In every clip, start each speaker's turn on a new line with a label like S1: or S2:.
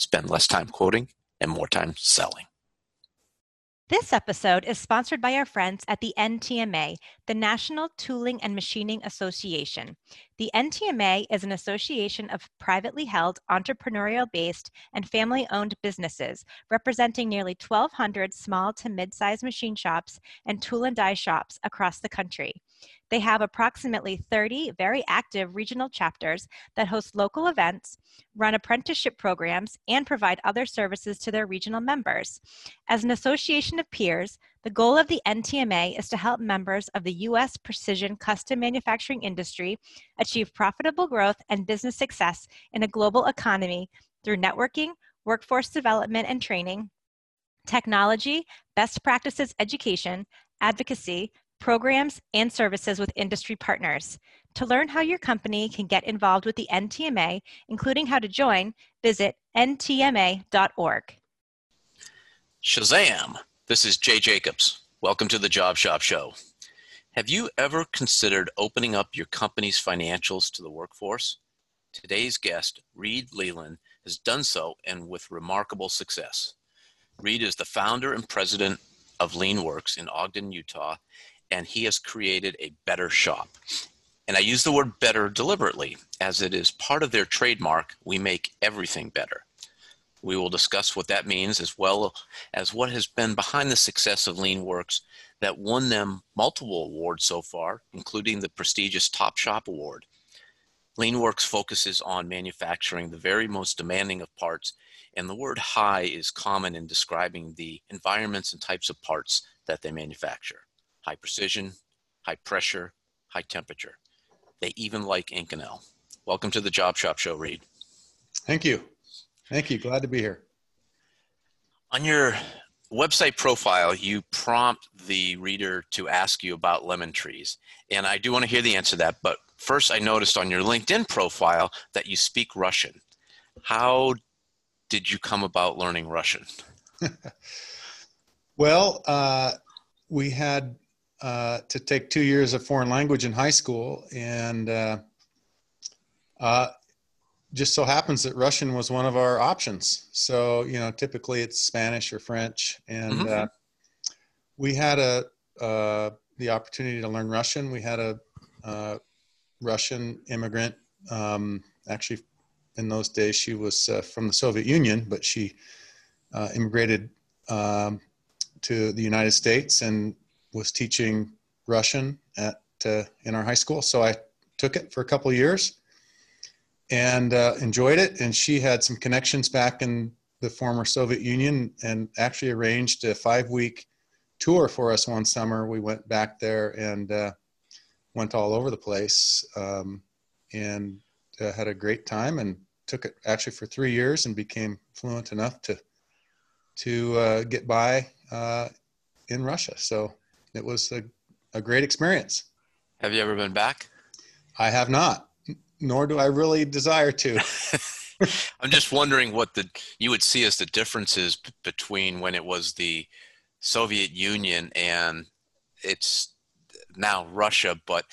S1: Spend less time quoting and more time selling.
S2: This episode is sponsored by our friends at the NTMA, the National Tooling and Machining Association. The NTMA is an association of privately held, entrepreneurial based, and family owned businesses representing nearly 1,200 small to mid sized machine shops and tool and die shops across the country. They have approximately 30 very active regional chapters that host local events, run apprenticeship programs, and provide other services to their regional members. As an association of peers, the goal of the NTMA is to help members of the U.S. precision custom manufacturing industry achieve profitable growth and business success in a global economy through networking, workforce development and training, technology, best practices education, advocacy, programs, and services with industry partners. To learn how your company can get involved with the NTMA, including how to join, visit ntma.org.
S1: Shazam! This is Jay Jacobs. Welcome to the Job Shop Show. Have you ever considered opening up your company's financials to the workforce? Today's guest, Reid Leland, has done so and with remarkable success. Reid is the founder and president of LeanWerks in Ogden, Utah, and he has created a better shop. And I use the word better deliberately, as it is part of their trademark, we make everything better. We will discuss what that means as well as what has been behind the success of LeanWerks that won them multiple awards so far, including the prestigious Top Shop Award. LeanWerks focuses on manufacturing the very most demanding of parts, and the word high is common in describing the environments and types of parts that they manufacture high precision, high pressure, high temperature. They even like Inconel. Welcome to the Job Shop Show, Reid.
S3: Thank you. Thank you. Glad to be here.
S1: On your website profile, you prompt the reader to ask you about lemon trees. And I do want to hear the answer to that. But first, I noticed on your LinkedIn profile that you speak Russian. How did you come about learning Russian?
S3: well, uh, we had uh, to take two years of foreign language in high school, and uh, uh, just so happens that Russian was one of our options. So you know, typically it's Spanish or French, and mm-hmm. Uh, we had a uh, the opportunity to learn Russian. We had a uh, Russian immigrant. Um, actually, in those days, she was from the Soviet Union, but she immigrated um, to the United States and was teaching Russian at uh, in our high school, so I took it for a couple years and uh, enjoyed it. And she had some connections back in the former Soviet Union, and actually arranged a five week tour for us one summer. We went back there and uh, went all over the place, um, and uh, had a great time. And took it actually for three years and became fluent enough to to uh, get by uh, in Russia. So it was a, a great experience.
S1: Have you ever been back?
S3: I have not, nor do I really desire to.
S1: I'm just wondering what the you would see as the differences b- between when it was the Soviet Union and it's now Russia, but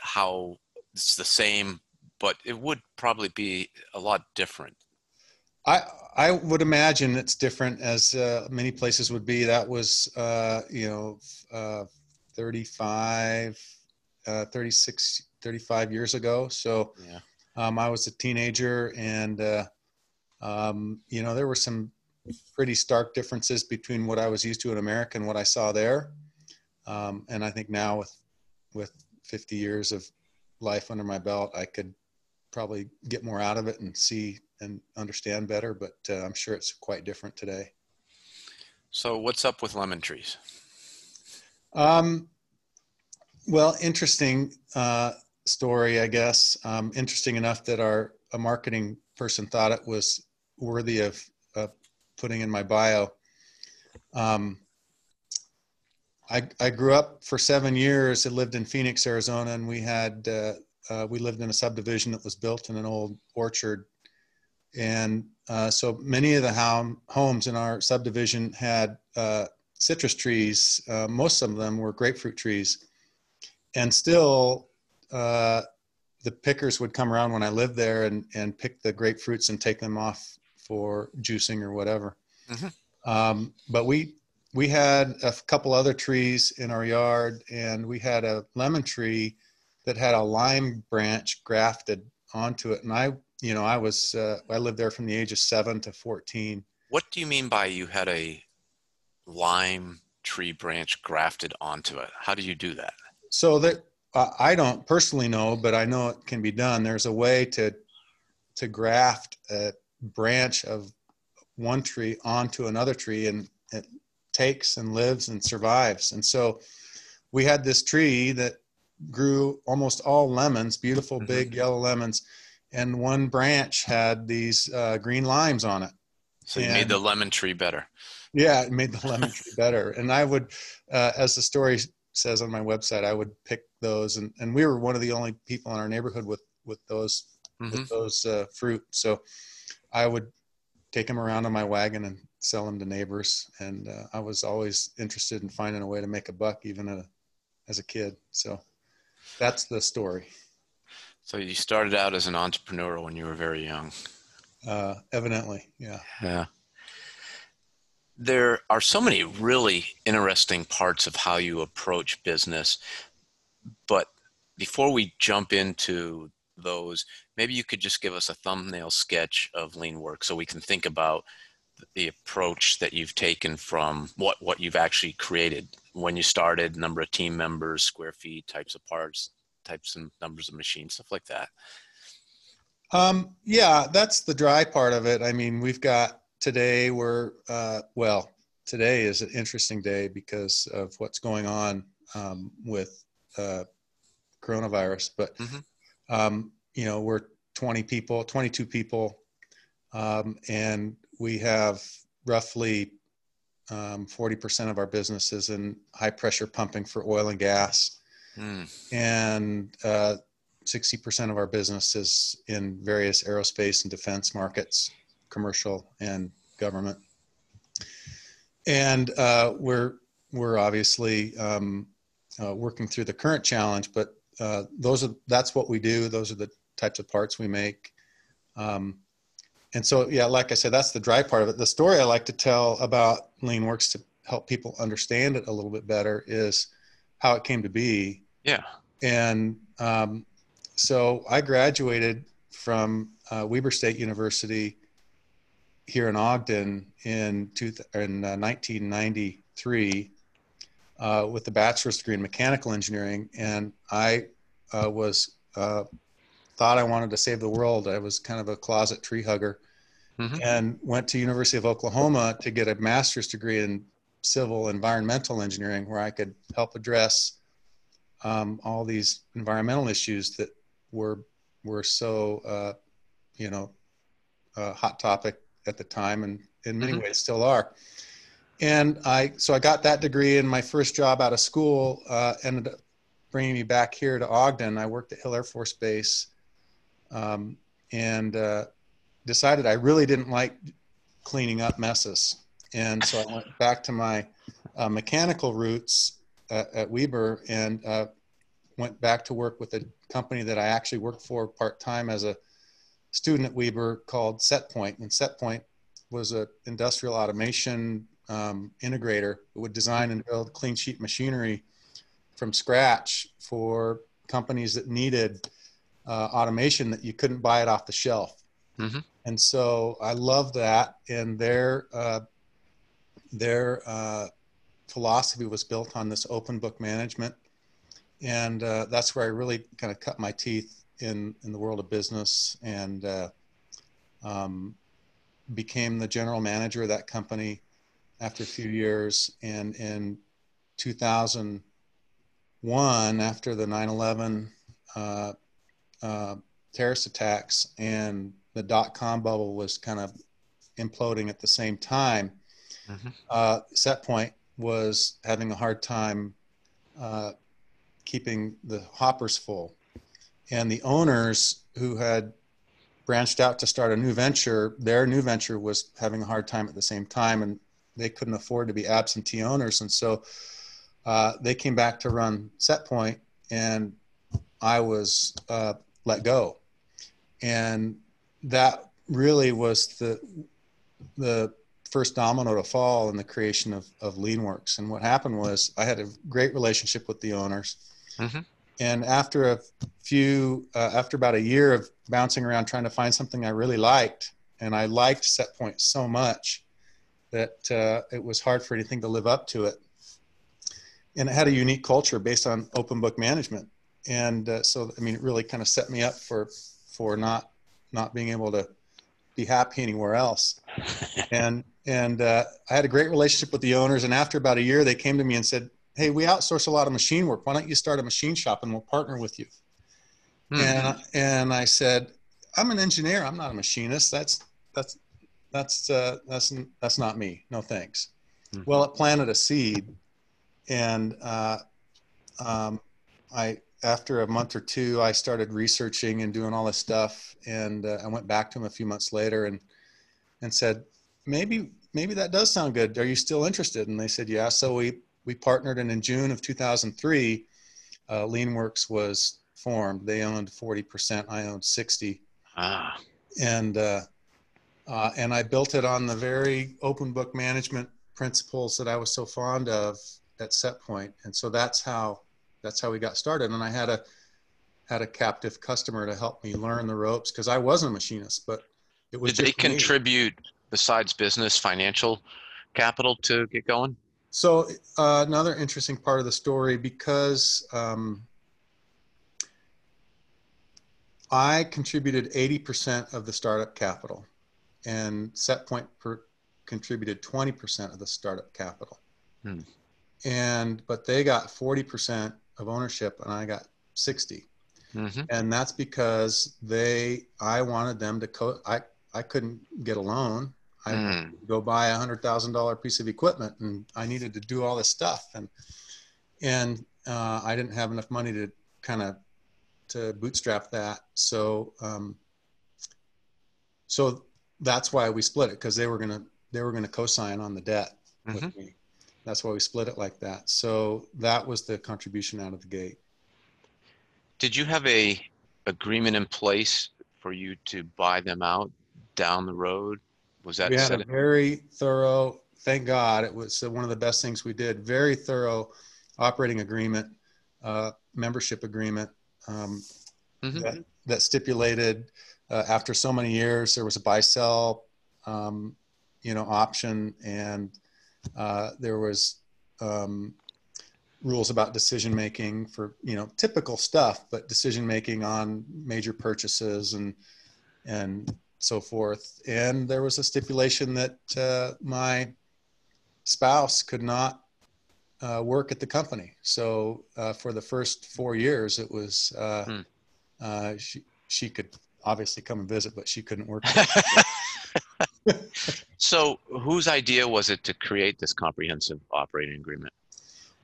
S1: how it's the same, but it would probably be a lot different.
S3: I I would imagine it's different as uh, many places would be. That was uh, you know uh, 35, uh, 36, 35 years ago. So yeah. um, I was a teenager, and uh, um, you know there were some pretty stark differences between what I was used to in America and what I saw there. Um, and I think now with with 50 years of life under my belt, I could probably get more out of it and see and understand better. But uh, I'm sure it's quite different today.
S1: So, what's up with lemon trees?
S3: Um, well, interesting uh, story, I guess. Um, interesting enough that our a marketing person thought it was worthy of uh, putting in my bio. Um, I, I grew up for seven years. I lived in Phoenix, Arizona, and we had uh, uh, we lived in a subdivision that was built in an old orchard, and uh, so many of the home, homes in our subdivision had uh, citrus trees. Uh, most of them were grapefruit trees, and still uh, the pickers would come around when I lived there and and pick the grapefruits and take them off for juicing or whatever. Mm-hmm. Um, but we we had a couple other trees in our yard, and we had a lemon tree that had a lime branch grafted onto it. And I, you know, I was uh, I lived there from the age of seven to fourteen.
S1: What do you mean by you had a lime tree branch grafted onto it? How do you do that?
S3: So that uh, I don't personally know, but I know it can be done. There's a way to to graft a branch of one tree onto another tree, and it takes and lives and survives. And so we had this tree that grew almost all lemons, beautiful mm-hmm. big yellow lemons, and one branch had these uh, green limes on it.
S1: So you and, made the lemon tree better.
S3: Yeah, it made the lemon tree better. And I would, uh, as the story says on my website, I would pick those, and, and we were one of the only people in our neighborhood with with those mm-hmm. with those uh, fruit. So I would take them around on my wagon and sell them to neighbors. And uh, I was always interested in finding a way to make a buck, even a, as a kid. So that's the story.
S1: So you started out as an entrepreneur when you were very young.
S3: Uh, evidently, yeah.
S1: Yeah. There are so many really interesting parts of how you approach business, but before we jump into those, maybe you could just give us a thumbnail sketch of Lean Work so we can think about the approach that you've taken from what what you've actually created when you started number of team members square feet types of parts types and numbers of machines stuff like that
S3: um, yeah that's the dry part of it i mean we've got today we're uh, well today is an interesting day because of what's going on um, with uh, coronavirus but mm-hmm. um, you know we're 20 people 22 people um, and we have roughly um, 40% of our business is in high pressure pumping for oil and gas. And uh, 60% of our business is in various aerospace and defense markets, commercial and government. And uh, we're, we're obviously um, uh, working through the current challenge, but uh, those are, that's what we do. Those are the types of parts we make. Um, and so yeah like i said that's the dry part of it the story i like to tell about LeanWerks to help people understand it a little bit better is how it came to be
S1: yeah
S3: and um, so i graduated from uh, weber state university here in ogden in, two, in uh, 1993 uh, with a bachelor's degree in mechanical engineering and i uh, was uh, thought I wanted to save the world. I was kind of a closet tree hugger mm-hmm. and went to University of Oklahoma to get a master's degree in civil environmental engineering where I could help address um, all these environmental issues that were were so uh, you know a hot topic at the time and in many mm-hmm. ways still are and i so i got that degree and my first job out of school uh, ended up bringing me back here to ogden i worked at hill air force base um, and uh, decided I really didn't like cleaning up messes. And so I went back to my uh, mechanical roots at, at Weber and uh, went back to work with a company that I actually worked for part time as a student at Weber called SetPoint. And SetPoint was an industrial automation um, integrator that would design and build clean sheet machinery from scratch for companies that needed uh, automation that you couldn't buy it off the shelf.
S1: Mhm.
S3: And so I love that. And their uh, their uh, philosophy was built on this open book management, and uh, that's where I really kind of cut my teeth in in the world of business and uh, um, became the general manager of that company after a few years. And in 2001, after the 9/11 uh, uh, terrorist attacks and the dot com bubble was kind of imploding at the same time,
S1: Mhm.
S3: uh, Setpoint was having a hard time uh, keeping the hoppers full. And the owners who had branched out to start a new venture, their new venture was having a hard time at the same time, and they couldn't afford to be absentee owners. And so uh, they came back to run Setpoint, and I was uh, let go. And that really was the the first domino to fall in the creation of, of LeanWerks. And what happened was I had a great relationship with the owners.
S1: Mhm.
S3: And after a few, uh, after about a year of bouncing around trying to find something I really liked, and I liked Setpoint so much that uh, it was hard for anything to live up to it. And it had a unique culture based on open book management. And uh, so, I mean, it really kind of set me up for, for not, not being able to be happy anywhere else and and uh, I had a great relationship with the owners. And after about a year, they came to me and said, "Hey, we outsource a lot of machine work. Why don't you start a machine shop and we'll partner with you?"
S1: Hmm.
S3: And and I said, "I'm an engineer. I'm not a machinist. That's that's that's uh, that's that's not me. No thanks."
S1: Mhm.
S3: Well, it planted a seed, and uh, um, I after a month or two, I started researching and doing all this stuff, and uh, I went back to him a few months later and and said, maybe maybe that does sound good. Are you still interested? And they said, yeah. So we we partnered, and in June of 2003, uh, LeanWerks was formed. They owned 40%. I owned 60,
S1: Ah,
S3: and uh, uh, and I built it on the very open book management principles that I was so fond of at Setpoint. And so that's how that's how we got started. And I had a had a captive customer to help me learn the ropes because I wasn't a machinist, but it was
S1: did they
S3: contribute? me.
S1: Besides business financial capital to get going?
S3: So uh, another interesting part of the story because um, I contributed 80% of the startup capital, and Setpoint per, contributed 20% of the startup capital.
S1: Hmm.
S3: And but they got 40% of ownership, and I got 60.
S1: hmm
S3: And that's because they I wanted them to co. I I couldn't get a loan. I
S1: Mm.
S3: go buy a hundred thousand dollar piece of equipment and I needed to do all this stuff and and uh, I didn't have enough money to kind of to bootstrap that so um, so that's why we split it because they were gonna they were gonna co-sign on the debt
S1: Mhm.
S3: with me that's why we split it like that so that was the contribution out of the gate
S1: Did you have a agreement in place for you to buy them out down the road? Was that
S3: we had a very thorough thank god it was uh, one of the best things we did very thorough operating agreement uh, membership agreement um,
S1: Mhm.
S3: that, that stipulated uh, after so many years there was a buy sell um, you know option and uh, there was um, rules about decision making for you know typical stuff but decision making on major purchases and and so forth and there was a stipulation that uh, my spouse could not uh, work at the company so uh, for the first four years it was uh,
S1: Hmm.
S3: uh, she she could obviously come and visit but she couldn't work
S1: so whose idea was it to create this comprehensive operating agreement?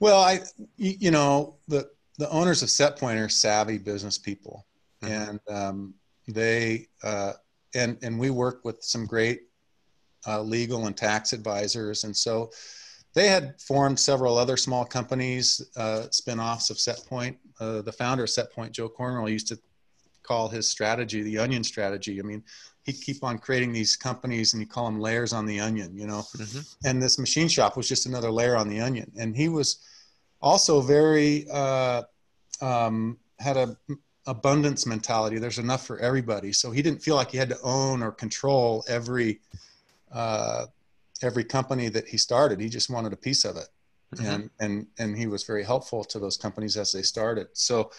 S3: Well, I you know, the the owners of Setpoint are savvy business people,
S1: Mhm.
S3: and um, they uh, and and we work with some great uh, legal and tax advisors, and so they had formed several other small companies, uh, spin-offs of Setpoint. Uh, the founder of Setpoint, Joe Cornwell, used to call his strategy the onion strategy. I mean, he'd keep on creating these companies, and he'd call them layers on the onion. You know,
S1: Mhm.
S3: and this machine shop was just another layer on the onion. And he was also very uh, um, had a abundance mentality. There's enough for everybody. So he didn't feel like he had to own or control every uh, every company that he started. He just wanted a piece of it, mm-hmm. and and and he was very helpful to those companies as they started. So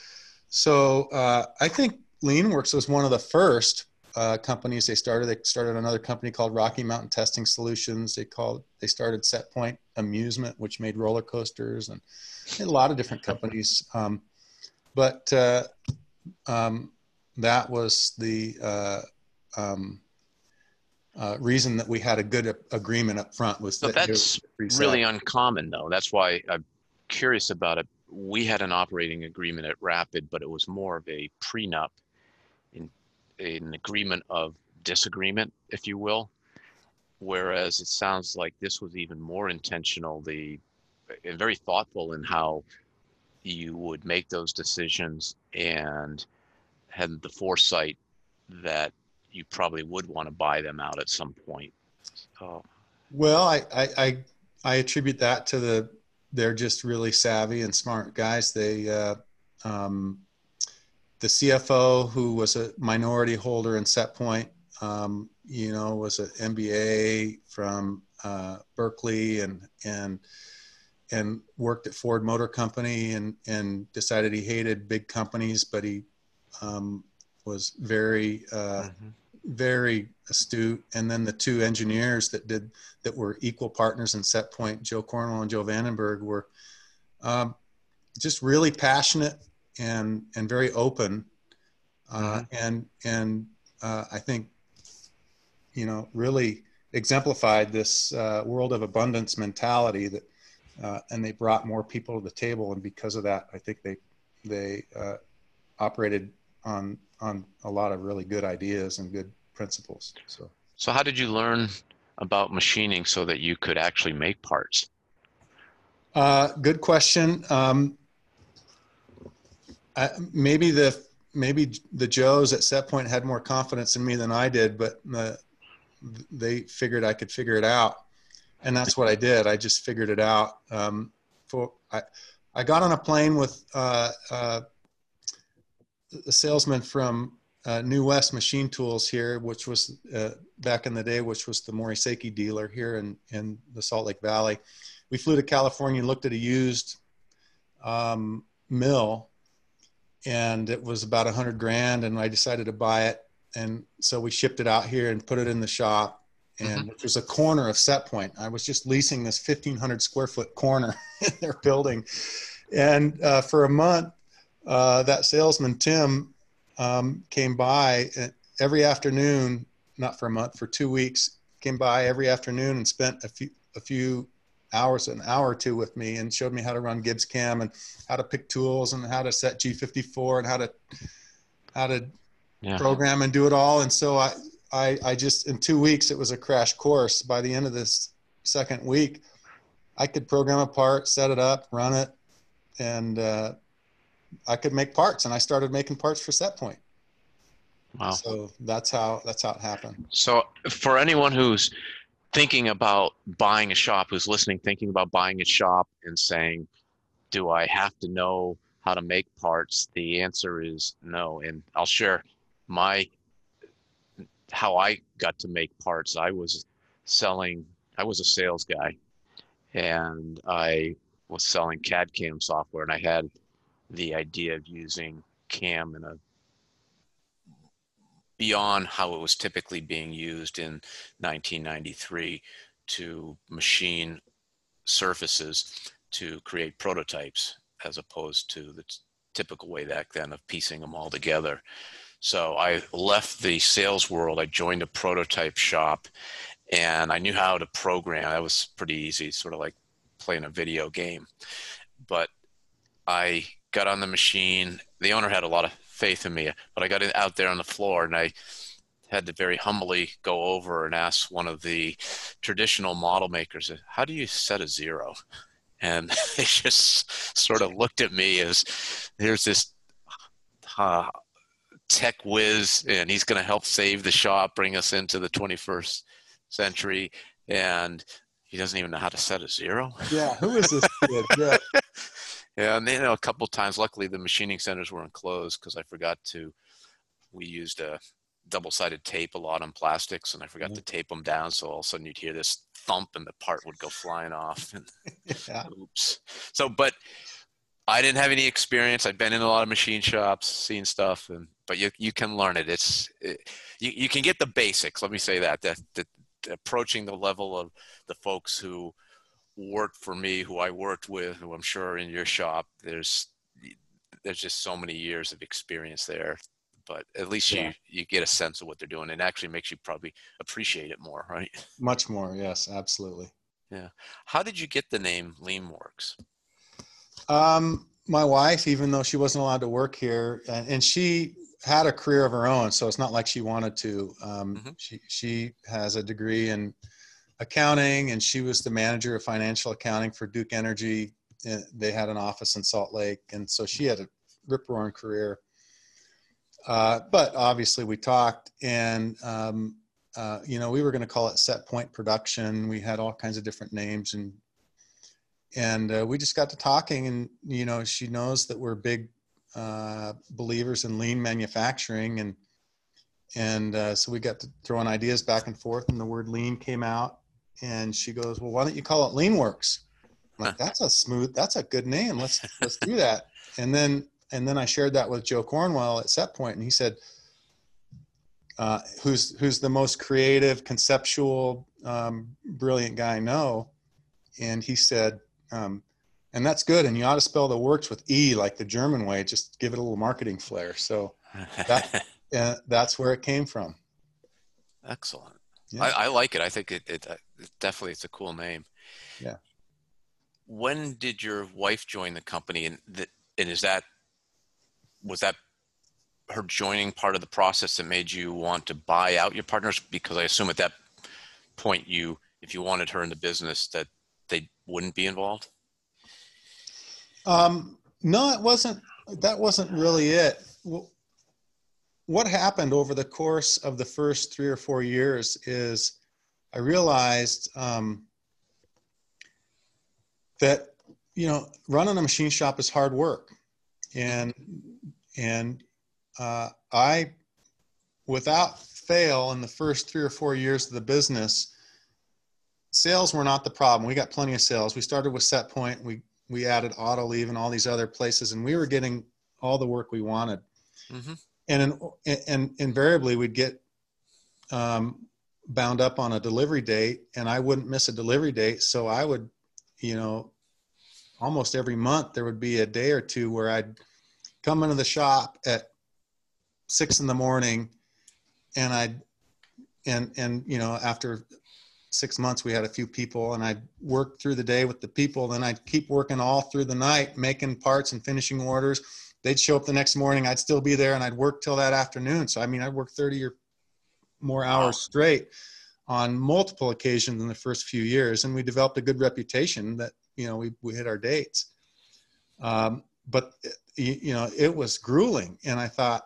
S3: so uh, I think LeanWerks was one of the first uh, companies they started. They started another company called Rocky Mountain Testing Solutions. They called they started Setpoint Amusement, which made roller coasters, and a lot of different companies. Um, but uh, um, that was the uh, um, uh, reason that we had a good agreement up front. Was
S1: that that's really uncommon, though. That's why I'm curious about it. We had an operating agreement at Rapid, but it was more of a prenup in an agreement of disagreement, if you will. Whereas it sounds like this was even more intentional, the and very thoughtful in how you would make those decisions and had the foresight that you probably would want to buy them out at some point.
S3: So. Well, I, I, I, I attribute that to the they're just really savvy and smart guys. They uh, um, the CFO, who was a minority holder in Setpoint, um, you know, was an MBA from uh, Berkeley and and and worked at Ford Motor Company and and decided he hated big companies, but he um, was very uh, mm-hmm. very astute. And then the two engineers that did that were equal partners in Setpoint, Joe Cornwell and Joe Vandenberg, were um, just really passionate and and very open, uh, mm-hmm. and and uh, I think you know really exemplified this uh, world of abundance mentality that, uh, and they brought more people to the table, and because of that, I think they they uh, operated on on a lot of really good ideas and good principles. So
S1: so how did you learn about machining so that you could actually make parts?
S3: Uh, good question. Um, I, maybe the maybe the Joes at Setpoint had more confidence in me than I did, but the, they figured I could figure it out, and that's what I did. I just figured it out. Um, for I, I got on a plane with uh, uh, a salesman from uh, New West Machine Tools here, which was uh, back in the day, which was the Mori Seiki dealer here in in the Salt Lake Valley. We flew to California, looked at a used um, mill and it was about a hundred grand and I decided to buy it. And so we shipped it out here and put it in the shop and mm-hmm. it was a corner of set point I was just leasing this 1500 square foot corner in their building. And uh, for a month, uh, that salesman, Tim, um, came by every afternoon, not for a month, for two weeks, came by every afternoon and spent a few, a few hours, an hour or two with me and showed me how to run GibbsCAM and how to pick tools and how to set G54 and how to, how to yeah. program and do it all. And so I, I, I just, in two weeks, it was a crash course. By the end of this second week, I could program a part, set it up, run it, and uh, I could make parts. And I started making parts for Setpoint. Wow. So that's how that's how it happened.
S1: So for anyone who's thinking about buying a shop, who's listening, thinking about buying a shop and saying, do I have to know how to make parts? The answer is no. And I'll share my how I got to make parts. I was selling, I was a sales guy and I was selling CAD CAM software and I had the idea of using CAM in a beyond how it was typically being used in 1993 to machine surfaces to create prototypes as opposed to the t- typical way back then of piecing them all together. So I left the sales world. I joined a prototype shop and I knew how to program. That was pretty easy, sort of like playing a video game. But I got on the machine. The owner had a lot of faith in me. But I got out there on the floor and I had to very humbly go over and ask one of the traditional model makers, "How do you set a zero?" And they just sort of looked at me as there's this uh, tech whiz, and he's going to help save the shop, bring us into the 21st century, and he doesn't even know how to set a zero.
S3: Yeah, who is this kid? Yeah.
S1: Yeah, and you know, a couple times. Luckily, the machining centers weren't closed because I forgot to. We used a double-sided tape a lot on plastics, and I forgot
S3: Mhm.
S1: to tape them down. So all of a sudden, you'd hear this thump, and the part would go flying off. And
S3: yeah.
S1: oops. So, but I didn't have any experience. I've been in a lot of machine shops, seen stuff, and but you you can learn it. It's it, you you can get the basics. Let me say that that that approaching the level of the folks who worked for me, who I worked with, who I'm sure in your shop, there's there's just so many years of experience there. But at least
S3: Yeah.
S1: you you get a sense of what they're doing. It actually makes you probably appreciate it more, right?
S3: Much more. Yes, absolutely. Yeah.
S1: How did you get the name LeanWerks?
S3: Um, my wife, even though she wasn't allowed to work here, and, and she had a career of her own, so it's not like she wanted to. Um,
S1: Mhm.
S3: She she has a degree in accounting, and she was the manager of financial accounting for Duke Energy. Uh, They had an office in Salt Lake, and so she had a rip roaring career. Uh, but obviously, we talked, and um, uh, you know, we were going to call it Set Point Production. We had all kinds of different names, and and uh, we just got to talking and you know she knows that we're big uh, believers in lean manufacturing. And and uh, so we got to throwing ideas back and forth and the word lean came out and she goes well why don't you call it leanworks? I'm like that's a smooth that's a good name. Let's let's do that. And then and then i shared that with joe cornwell at setpoint and he said uh, who's who's the most creative conceptual um, brilliant guy i know? And he said um, and that's good. And you ought to spell the works with E like the German way, just give it a little marketing flair. So That- uh, that's where it came from.
S1: Excellent.
S3: Yeah.
S1: I, I like it. I think it, it, uh, it definitely it's a cool name.
S3: Yeah.
S1: When did your wife join the company, and and is that was that her joining part of the process that made you want to buy out your partners? Because I assume at that point you, if you wanted her in the business, that they wouldn't be involved.
S3: Um, no, it wasn't. That wasn't really it. What happened over the course of the first three or four years is I realized um, that you know running a machine shop is hard work, and and uh, I, without fail, in the first three or four years of the business, sales were not the problem. We got plenty of sales. We started with Set Point. We we added Autoliv and all these other places, and we were getting all the work we wanted.
S1: Mm-hmm.
S3: And in, and invariably, we'd get um, bound up on a delivery date, and I wouldn't miss a delivery date. So I would, you know, almost every month there would be a day or two where I'd come into the shop at six in the morning, and I'd and and you know after six months we had a few people and i'd work through the day with the people. Then i'd keep working all through the night making parts and finishing orders. They'd show up the next morning i'd still be there and i'd work till that afternoon. So i mean i'd work 30 or more hours straight on multiple occasions in the first few years and we developed a good reputation that you know we, we hit our dates. Um, but you, you know it was grueling and i thought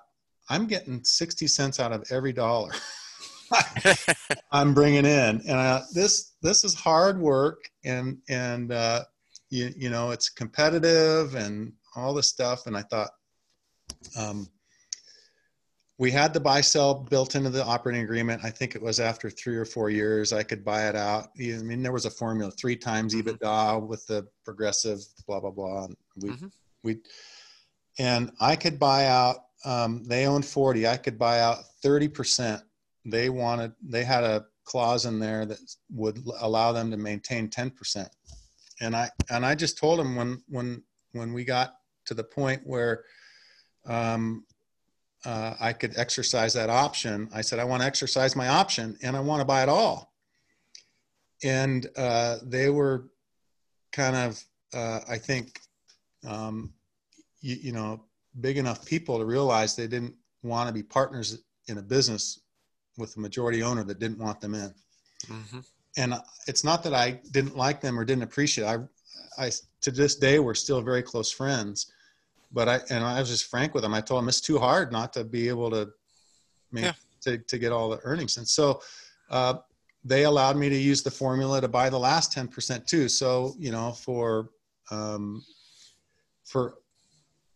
S3: i'm getting 60 cents out of every dollar I'm bringing in, and uh, this this is hard work, and and uh, you you know it's competitive and all this stuff. And I thought, um, we had the buy sell built into the operating agreement. I think it was after three or four years I could buy it out. I mean, there was a formula: three times
S1: Mhm.
S3: EBITDA with the progressive, blah blah blah. And we
S1: Mhm.
S3: we and I could buy out. Um, they owned forty. I could buy out thirty percent they wanted they had a clause in there that would allow them to maintain 10% and i and i just told them when when when we got to the point where um, uh, i could exercise that option i said i want to exercise my option and i want to buy it all. And uh, they were kind of uh, i think um, you, you know big enough people to realize they didn't want to be partners in a business with a majority owner that didn't want them in.
S1: Mm-hmm.
S3: And it's not that I didn't like them or didn't appreciate. It. I, I to this day we're still very close friends. But I and I was just frank with them. I told them it's too hard not to be able to make
S1: Yeah.
S3: to to get all the earnings. And so uh, they allowed me to use the formula to buy the last ten percent too. So you know for um, for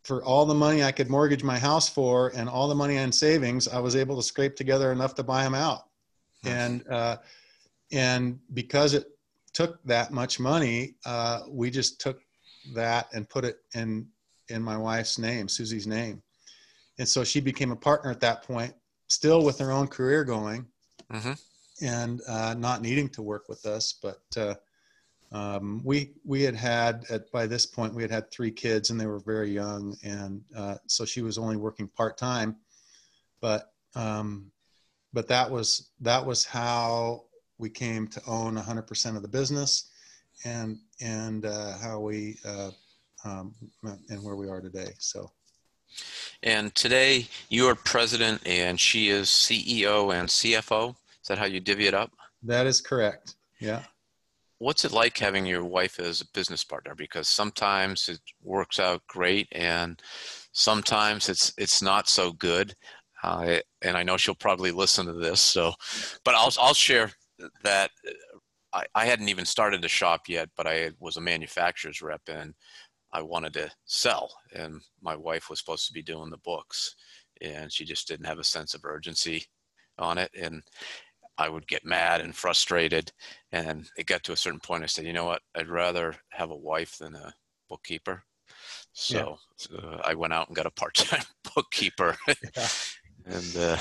S3: for all the money I could mortgage my house for and all the money in savings, I was able to scrape together enough to buy them out. And uh, and because it took that much money, uh, we just took that and put it in in my wife's name, Susie's name. And so she became a partner at that point, still with her own career going, mm-hmm. and uh, not needing to work with us, but. Um, we we had had at by this point we had had three kids and they were very young and uh, so she was only working part time but um, but that was that was how we came to own 100% of the business and and uh, how we uh, um, and where we are today so.
S1: And today you are president and she is ceo and cfo is that how you divvy it up?
S3: That is correct. Yeah
S1: what's it like having your wife as a business partner? Because sometimes it works out great, and sometimes it's it's not so good. Uh, and I know she'll probably listen to this, so but I'll I'll share that. I, I hadn't even started the shop yet, but I was a manufacturer's rep, and I wanted to sell, and my wife was supposed to be doing the books, and she just didn't have a sense of urgency on it, and I would get mad and frustrated. And it got to a certain point. I said, you know what? I'd rather have a wife than a bookkeeper. So yeah. uh, I went out and got a part-time bookkeeper. Yeah. and uh,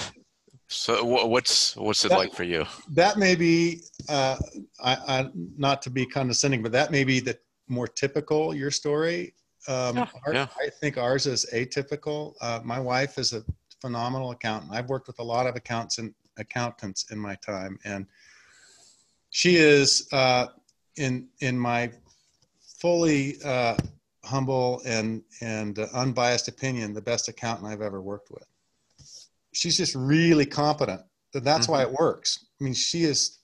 S1: so, what's what's it that, like for you?
S3: That may be, uh, I, I, not to be condescending, but that may be the more typical your story. Um, yeah, our, yeah. I think ours is atypical. Uh, my wife is a phenomenal accountant. I've worked with a lot of accountants and accountants in my time, and she is uh, in in my fully uh, humble and and uh, unbiased opinion the best accountant I've ever worked with. She's just really competent. That's mm-hmm. why it works. I mean, she is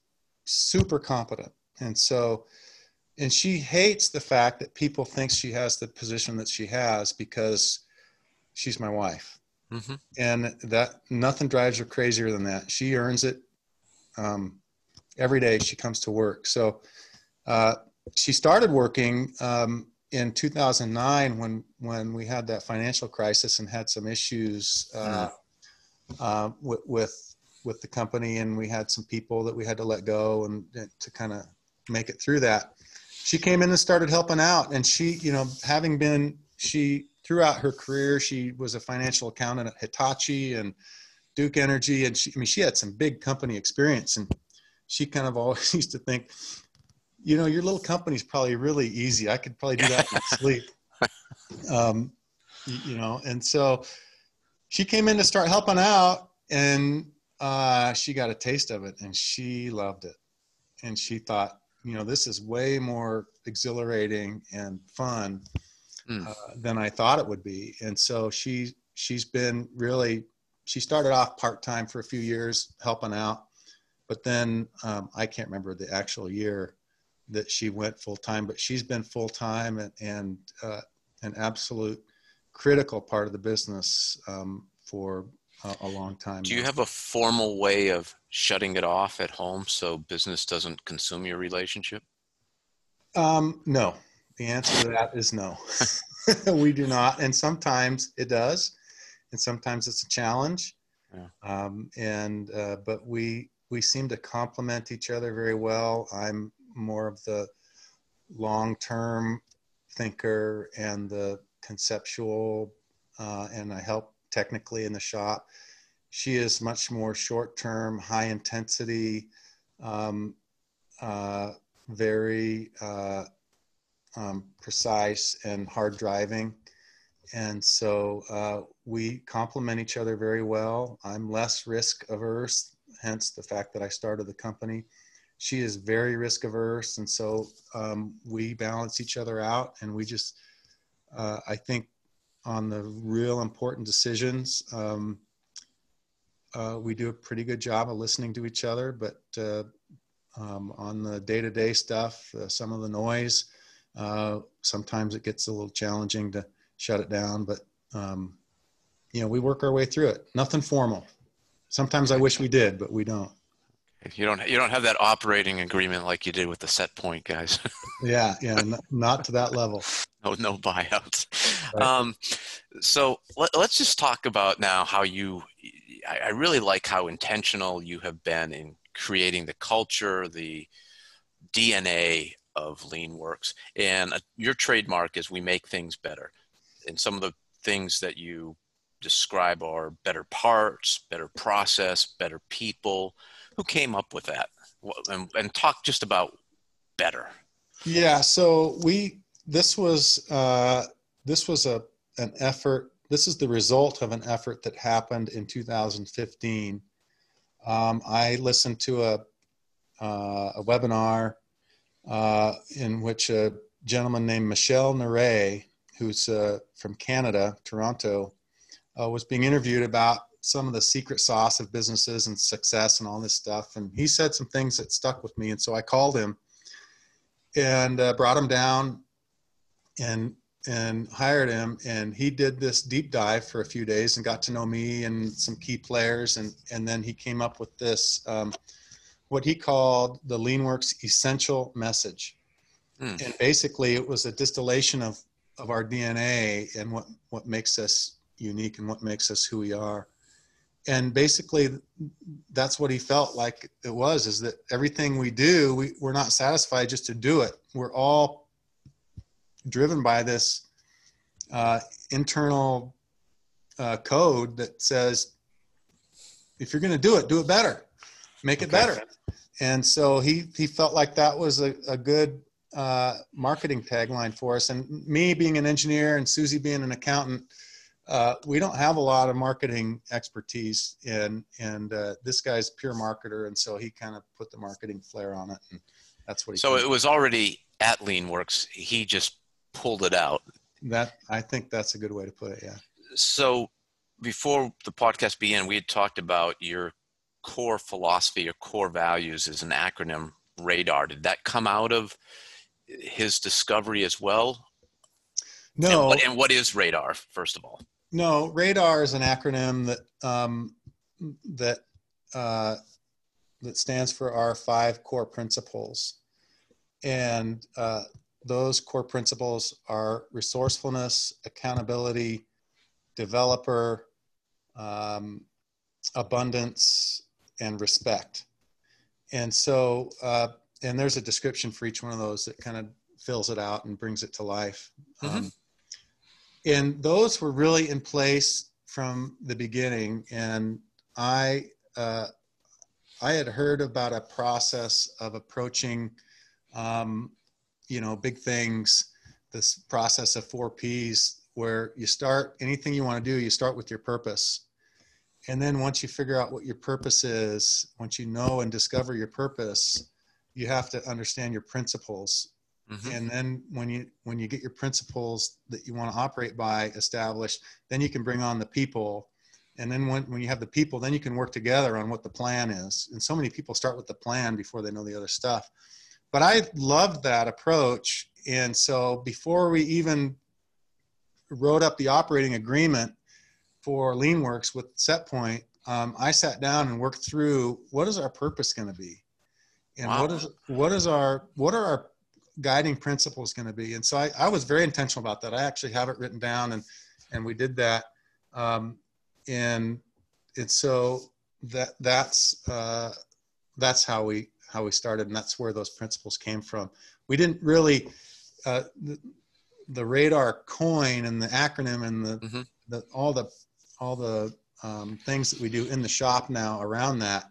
S3: super competent, and so and she hates the fact that people think she has the position that she has because she's my wife Mm-hmm. And that nothing drives her crazier than that. She earns it um, every day she comes to work. So uh, she started working um, in 2009 when when we had that financial crisis and had some issues uh, mm. uh, with, with with the company, and we had some people that we had to let go and, and to kind of make it through that. She came in and started helping out, and she, you know, having been she throughout her career, she was a financial accountant at Hitachi and Duke Energy, and she, I mean, she had some big company experience, and she kind of always used to think, you know, your little company's probably really easy. I could probably do that in sleep. Um, you know, and so she came in to start helping out, and uh, she got a taste of it, and she loved it, and she thought, you know, this is way more exhilarating and fun mm. uh, than I thought it would be. And so she she's been really she started off part time for a few years helping out, but then um, I can't remember the actual year that she went full time. But she's been full time and and uh, an absolute critical part of the business um, for a, a long time.
S1: Do you have a formal way of shutting it off at home so business doesn't consume your relationship?
S3: Um, no, the answer to that is no. we do not, and sometimes it does, and sometimes it's a challenge. Yeah. Um, and uh, but we we seem to complement each other very well. I'm more of the long-term thinker and the conceptual, uh, and I help technically in the shop. She is much more short-term, high intensity, um, uh, very uh, um, precise and hard driving. And so uh, we complement each other very well. I'm less risk averse, hence the fact that I started the company. She is very risk averse. And so um, we balance each other out. And we just, uh, I think, on the real important decisions, um, uh, we do a pretty good job of listening to each other. But uh, um, on the day to day stuff, uh, some of the noise, uh, sometimes it gets a little challenging to shut it down, but um, you know, we work our way through it. Nothing formal. Sometimes I wish we did, but we don't.
S1: You don't. You don't have that operating agreement like you did with the set point guys.
S3: yeah, yeah, n- not to that level.
S1: No, no buyouts. Right. Um, so let, us just talk about now how you. I, I really like how intentional you have been in creating the culture, the DNA of LeanWerks, and uh, your trademark is "We make things better." And some of the things that you describe are better parts, better process, better people. Who came up with that? And, and talk just about better.
S3: Yeah. So we this was uh, this was a an effort. This is the result of an effort that happened in 2015. Um, I listened to a uh, a webinar uh, in which a gentleman named Michel Neret, who's uh, from Canada, Toronto, uh, was being interviewed about some of the secret sauce of businesses and success and all this stuff. And he said some things that stuck with me. And so I called him and uh, brought him down and and hired him and he did this deep dive for a few days and got to know me and some key players and and then he came up with this um, what he called the LeanWerks essential message. Mm. and basically it was a distillation of of our dna and what what makes us unique and what makes us who we are. And basically that's what he felt like it was is that everything we do we, we're not satisfied just to do it. We're all driven by this uh, internal uh, code that says if you're going to do it do it better make it okay. better. And so he he felt like that was a, a good uh, marketing tagline for us. And me being an engineer and susie being an accountant uh, we don't have a lot of marketing expertise and and uh, this guy's pure marketer. And so he kind of put the marketing flair on it. And that's what he
S1: so it was already at leanworks. He just pulled it out.
S3: That i think that's a good way to put it yeah.
S1: So before the podcast began we had talked about your core philosophy or core values is an acronym radar. Did that come out of his discovery as well?
S3: No.
S1: And what, and what is radar first of all?
S3: No, radar is an acronym that um, that uh, that stands for our five core principles, and uh, those core principles are resourcefulness, accountability, developer, um, abundance, and respect. And so, uh, and there's a description for each one of those that kind of fills it out and brings it to life. Mm-hmm. Um, and those were really in place from the beginning. And I, uh, I had heard about a process of approaching, um, you know, big things. This process of four P's, where you start anything you want to do, you start with your purpose, and then once you figure out what your purpose is, once you know and discover your purpose, you have to understand your principles Mm-hmm. And then when you when you get your principles that you want to operate by established, then you can bring on the people. And then when, when you have the people, then you can work together on what the plan is. And so many people start with the plan before they know the other stuff. But I loved that approach. And so before we even wrote up the operating agreement for LeanWerks with SetPoint, um, I sat down and worked through what is our purpose going to be, and wow. what is what is our what are our guiding principles going to be. And so I, I was very intentional about that. I actually have it written down and, and we did that. Um, and it's so that that's, uh, that's how we, how we started. And that's where those principles came from. We didn't really, uh, the, the radar coin and the acronym and the, mm-hmm. the all the, all the um, things that we do in the shop now around that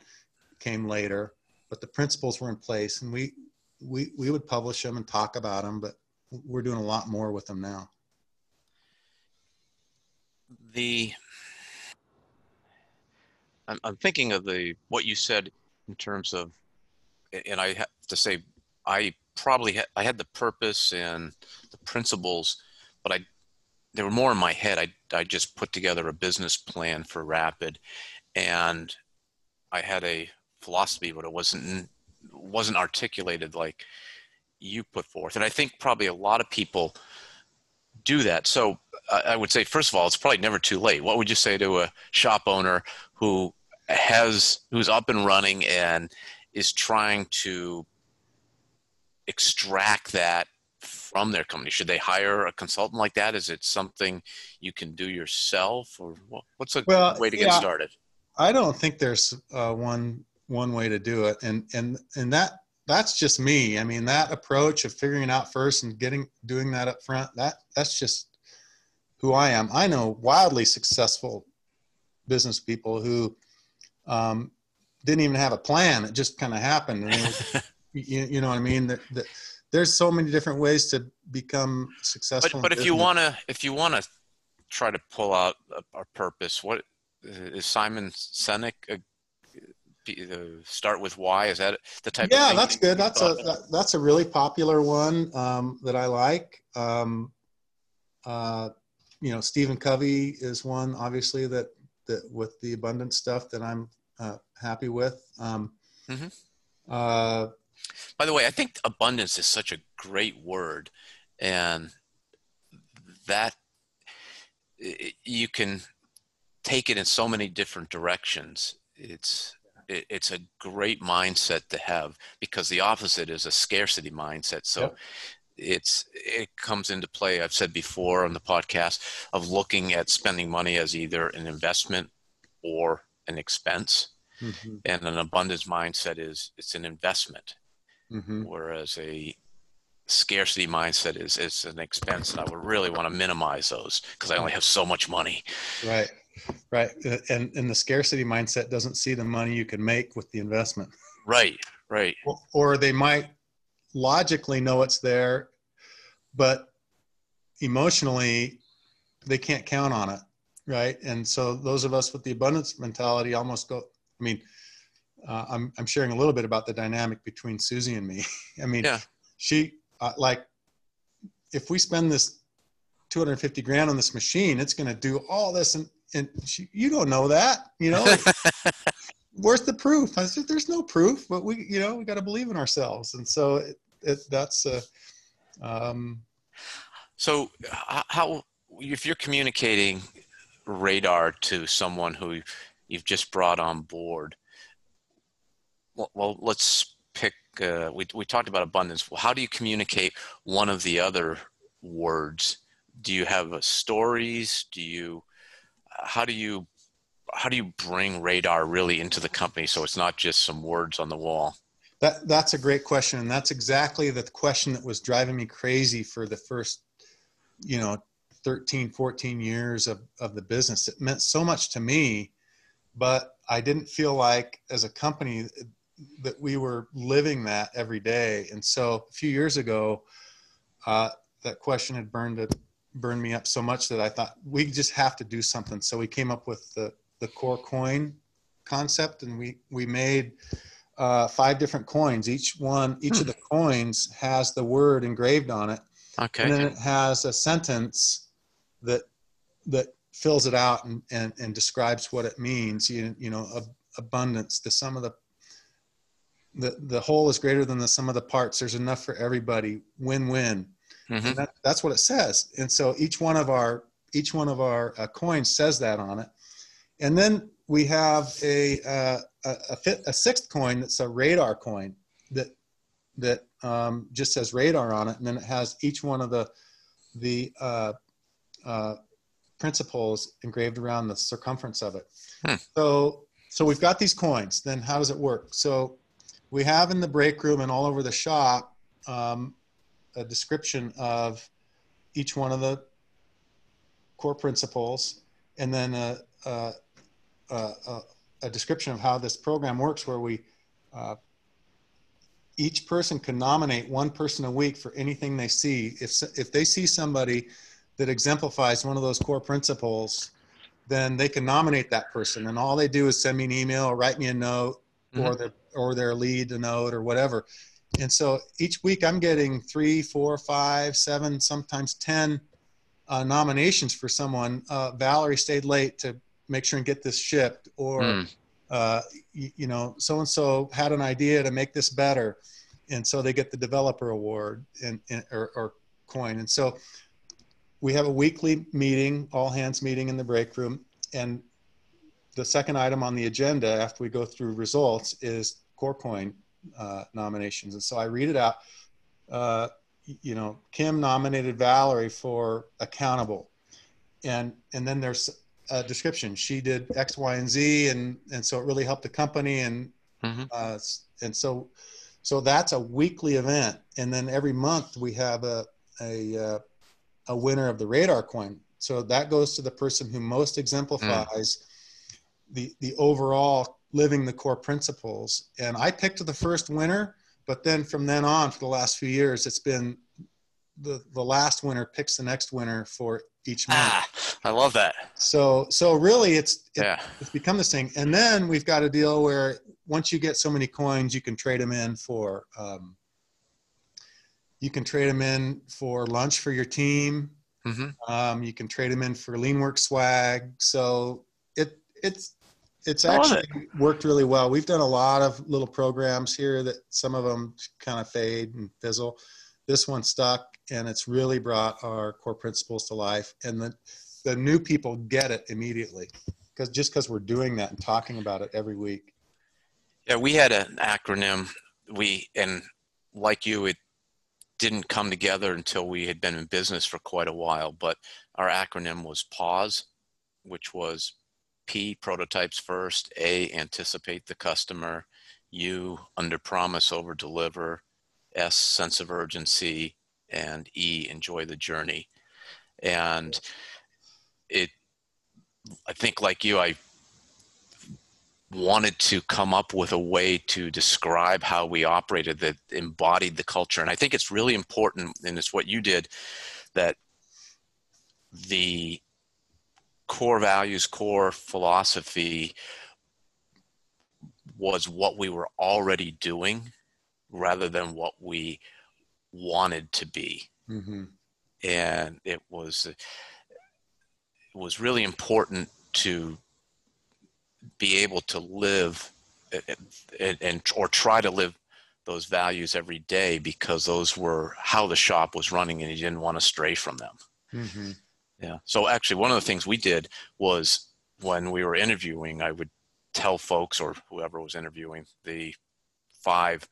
S3: came later, but the principles were in place and we, we we would publish them and talk about them, but we're doing a lot more with them now.
S1: The I'm, I'm thinking of the what you said in terms of, and I have to say, I probably had, I had the purpose and the principles, but I they were more in my head. I I just put together a business plan for Rapid, and I had a philosophy, but it wasn't wasn't articulated like you put forth. And I think probably a lot of people do that. So uh, I would say, first of all, it's probably never too late. What would you say to a shop owner who has who's up and running and is trying to extract that from their company? Should they hire a consultant like that? Is it something you can do yourself, or what's a well, way to get started?
S3: I don't think there's uh, one one way to do it, and and and that that's just me. I mean, that approach of figuring it out first and getting doing that up front that that's just who I am. I know wildly successful business people who um, didn't even have a plan; it just kind of happened. you, you, know what I mean? That, that there's so many different ways to become successful.
S1: But, but if you want to, if you want to try to pull out a, a, purpose, what is Simon Sinek? A, uh, start with why? Is that the type?
S3: Yeah, that's good. That's a that, that's a really popular one um, that I like. Um, uh, you know, Stephen Covey is one, obviously that that with the abundant stuff that I'm uh, happy with. Um, mm-hmm.
S1: uh, by the way, I think abundance is such a great word, and that you can take it in so many different directions. It's it's a great mindset to have because the opposite is a scarcity mindset. So. Yep. It's it comes into play. I've said before on the podcast of looking at spending money as either an investment or an expense, mm-hmm. and an abundance mindset is it's an investment Mm-hmm. Whereas a scarcity mindset is is an expense, and I would really want to minimize those because I only have so much money.
S3: Right, right, and and the scarcity mindset doesn't see the money you can make with the investment.
S1: Right, right.
S3: Or, or they might logically know it's there, but emotionally they can't count on it, right? And so those of us with the abundance mentality almost go. I mean uh, I'm, I'm sharing a little bit about the dynamic between Susie and me. I mean, yeah. she, uh, like, if we spend this 250 grand on this machine, it's going to do all this. And, and she, you don't know that, you know, where's the proof? I said, there's no proof, but we, you know, we got to believe in ourselves. And so it, it, that's, uh, um,
S1: so how, if you're communicating radar to someone who you've just brought on board, well, let's pick. Uh, we we talked about abundance. Well, how do you communicate one of the other words? Do you have uh, stories? Do you? How do you? How do you bring radar really into the company so it's not just some words on the wall?
S3: That that's a great question, and that's exactly the question that was driving me crazy for the first, you know, 13, 14 years of, of the business. It meant so much to me, but I didn't feel like as a company that we were living that every day. And so a few years ago, uh, that question had burned it, burned me up so much that I thought we just have to do something. So we came up with the the core coin concept, and we we made uh, five different coins. Each one, each hmm. of the coins has the word engraved on it.
S1: Okay.
S3: And then it has a sentence that that fills it out and, and, and describes what it means. You, you know, ab- abundance, the sum of the the the whole is greater than the sum of the parts. There's enough for everybody. Win win. Mm-hmm. That, that's what it says. And so each one of our each one of our uh, coins says that on it. And then we have a uh, a, a, fifth, a, sixth coin that's a radar coin that that um, just says radar on it, and then it has each one of the the uh, uh principles engraved around the circumference of it. Hmm. So so we've got these coins. Then how does it work? So we have in the break room and all over the shop um, a description of each one of the core principles and then a, a, a, a description of how this program works where we uh, each person can nominate one person a week for anything they see. If, if they see somebody that exemplifies one of those core principles then they can nominate that person and all they do is send me an email or write me a note mm-hmm. or the or their lead note or whatever. And so each week I'm getting three, four, five, seven, sometimes 10 uh, nominations for someone. Uh, Valerie stayed late to make sure and get this shipped, or, mm. uh, you, you, know, so and so had an idea to make this better. And so they get the developer award and, and or, or coin. And so we have a weekly meeting, all hands meeting in the break room. And the second item on the agenda after we go through results is core coin uh, nominations. And so I read it out. Uh, you know, Kim nominated Valerie for accountable, and and then there's a description. She did X, Y, and Z, and and so it really helped the company, and
S1: Mm-hmm.
S3: uh, and so so that's a weekly event, and then every month we have a a uh, a winner of the radar coin. So that goes to the person who most exemplifies the the overall living the core principles. And I picked the first winner, but then from then on for the last few years, it's been the the last winner picks the next winner for each month.
S1: Ah, I love that.
S3: So so really, it's it-
S1: Yeah.
S3: it's become this thing. And then we've got a deal where once you get so many coins, you can trade them in for um, you can trade them in for lunch for your team.
S1: hmm
S3: Um, you can trade them in for Leanwork swag. So it it's it's
S1: I love
S3: actually worked really well. We've done a lot of little programs here that some of them kind of fade and fizzle. This one stuck, and it's really brought our core principles to life. And the the new people get it immediately because just because we're doing that and talking about it every week.
S1: Yeah, we had an acronym. We and like you, it didn't come together until we had been in business for quite a while. But our acronym was PAUSE, which was P prototypes first, A anticipate the customer, U under promise over deliver, S sense of urgency, and E enjoy the journey. And it, I think, like you, I wanted to come up with a way to describe how we operated that embodied the culture. And I think it's really important, and it's what you did, that the core values, core philosophy was what we were already doing rather than what we wanted to be
S3: Mm-hmm.
S1: and it was it was really important to be able to live and, and or try to live those values every day because those were how the shop was running and you didn't want to stray from them
S3: Mm-hmm.
S1: Yeah. So actually one of the things we did was when we were interviewing i would tell folks or whoever was interviewing the five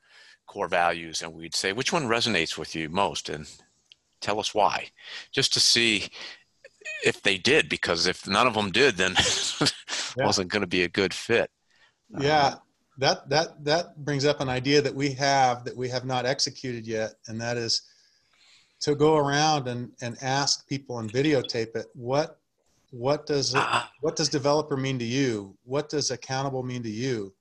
S1: core values and we'd say which one resonates with you most? And tell us why. Just to see if they did because if none of them did then
S3: Yeah.
S1: wasn't going to be a good fit.
S3: Yeah, uh-huh. that that that brings up an idea that we have that we have not executed yet, and that is to go around and and ask people and videotape it. What what does it,
S1: Ah.
S3: what does developer mean to you? What does accountable mean to you?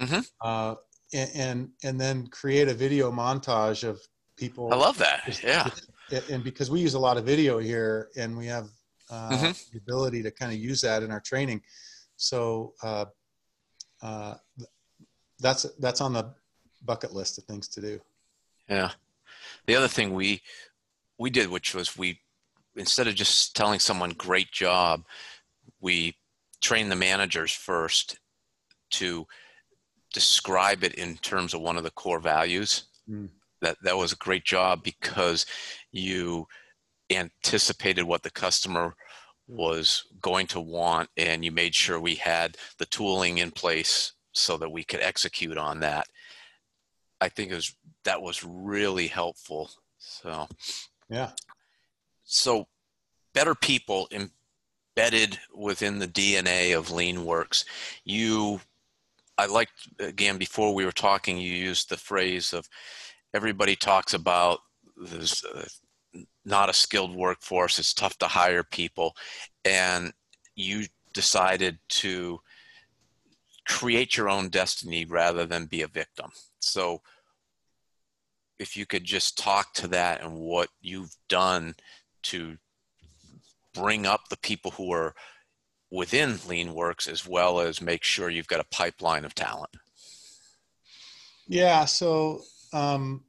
S1: Mhm.
S3: Uh, and, and and then create a video montage of people.
S1: i love that yeah
S3: and- and because we use a lot of video here and we have uh,
S1: Mhm.
S3: the ability to kind of use that in our training so uh, uh, that's that's on the bucket list of things to do
S1: Yeah. The other thing we we did, which was we instead of just telling someone great job, we trained the managers first to describe it in terms of one of the core values.
S3: Mm.
S1: That that was a great job because you anticipated what the customer was going to want and you made sure we had the tooling in place so that we could execute on that. I think it was that was really helpful. So
S3: yeah
S1: so better people embedded within the DNA of LeanWerks. You, I liked again before we were talking. You used the phrase of everybody talks about there's uh, not a skilled workforce. It's tough to hire people, and you decided to create your own destiny rather than be a victim. So if you could just talk to that and what you've done to bring up the people who are within LeanWerks as well as make sure you've got a pipeline of talent.
S3: yeah so um,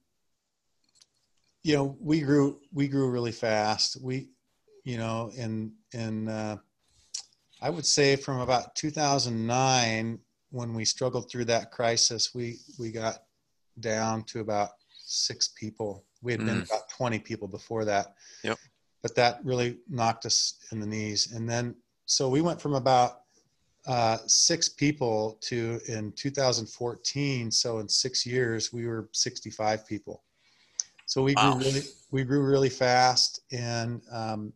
S3: you know we grew we grew really fast we you know in in uh, i would say from about 2009 when we struggled through that crisis we we got down to about six people we had been
S1: Mm.
S3: about 20 people before that
S1: Yep.
S3: but that really knocked us in the knees and then so we went from about uh, six people to in 2014 so in six years we were 65 people So we grew
S1: Wow.
S3: really we grew really fast, and um,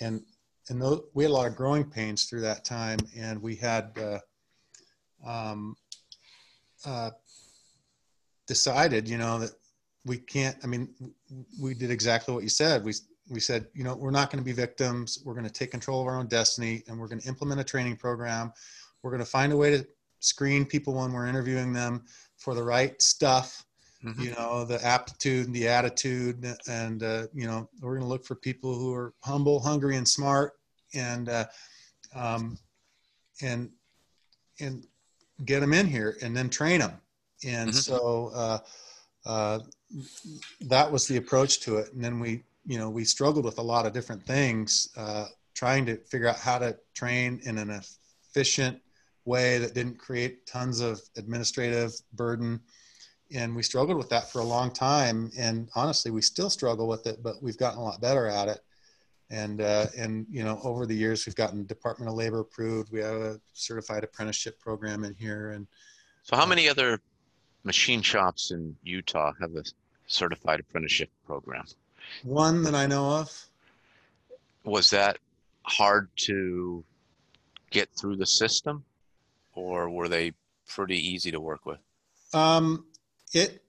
S3: and and tho- we had a lot of growing pains through that time, and we had uh, um, uh, decided, you know, that we can't. I mean, we did exactly what you said. We we said, you know, we're not going to be victims. We're going to take control of our own destiny, and we're going to implement a training program. We're going to find a way to screen people when we're interviewing them for the right stuff
S1: Mhm.
S3: you know the aptitude and the attitude and uh, you know we're going to look for people who are humble hungry and smart and uh, um, and and get them in here and then train them and
S1: Mhm.
S3: so uh, uh, that was the approach to it. And then we you know we struggled with a lot of different things uh, trying to figure out how to train in an efficient way that didn't create tons of administrative burden. And we struggled with that for a long time. And honestly we still struggle with it but we've gotten a lot better at it and uh, and you know over the years we've gotten department of labor approved we have a certified apprenticeship program in here and
S1: So, how many other machine shops in Utah have a certified apprenticeship program?
S3: one that i know of
S1: Was that hard to get through the system, or were they pretty easy to work with?
S3: um, it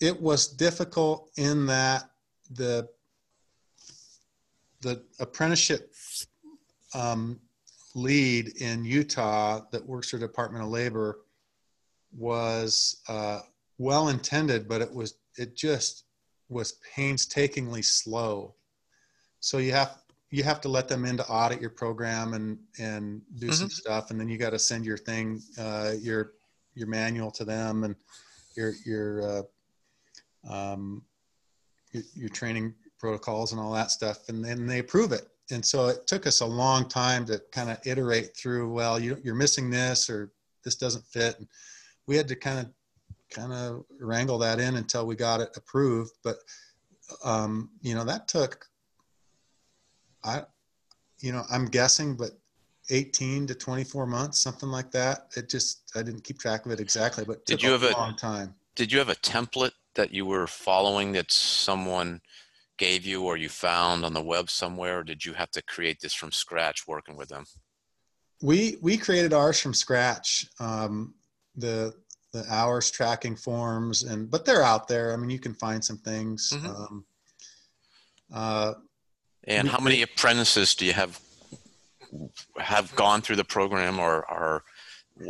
S3: it was difficult in that the the apprenticeship um, lead in Utah that works for Department of Labor was uh, well intended, but it was it just was painstakingly slow. So you have you have to let them in to audit your program and and do some stuff, and then you got to send your thing uh, your your manual to them and your your uh, um, your, your training protocols and all that stuff, and then they approve it. And so it took us a long time to kind of iterate through. Well, you, you're missing this, or this doesn't fit. And we had to kind of kind of wrangle that in until we got it approved. But um, you know that took I you know I'm guessing, but 18 to 24 months, something like that. It just I didn't keep track of it exactly, but it
S1: Did
S3: took
S1: you have a-
S3: long time.
S1: Did you have a template that you were following that someone gave you or you found on the web somewhere, or did you have to create this from scratch working with them?
S3: We we created ours from scratch. Um, the the hours tracking forms and but they're out there. I mean, you can find some things.
S1: Mhm.
S3: Um, uh,
S1: And
S3: We
S1: how many apprentices do you have have gone through the program or are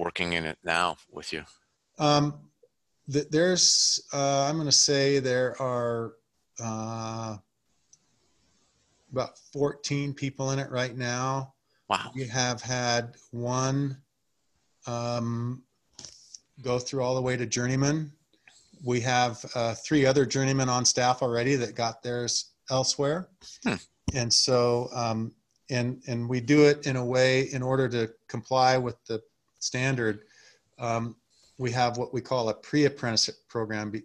S1: working in it now with you?
S3: Um, th- there's, uh, I'm going to say there are uh, about 14 people in it right now.
S1: Wow.
S3: We have had one um, go through all the way to journeyman. We have uh, three other journeymen on staff already that got theirs elsewhere.
S1: Hmm.
S3: And so, um, and, and we do it in a way in order to comply with the standard. Um, we have what we call a pre-apprenticeship program be,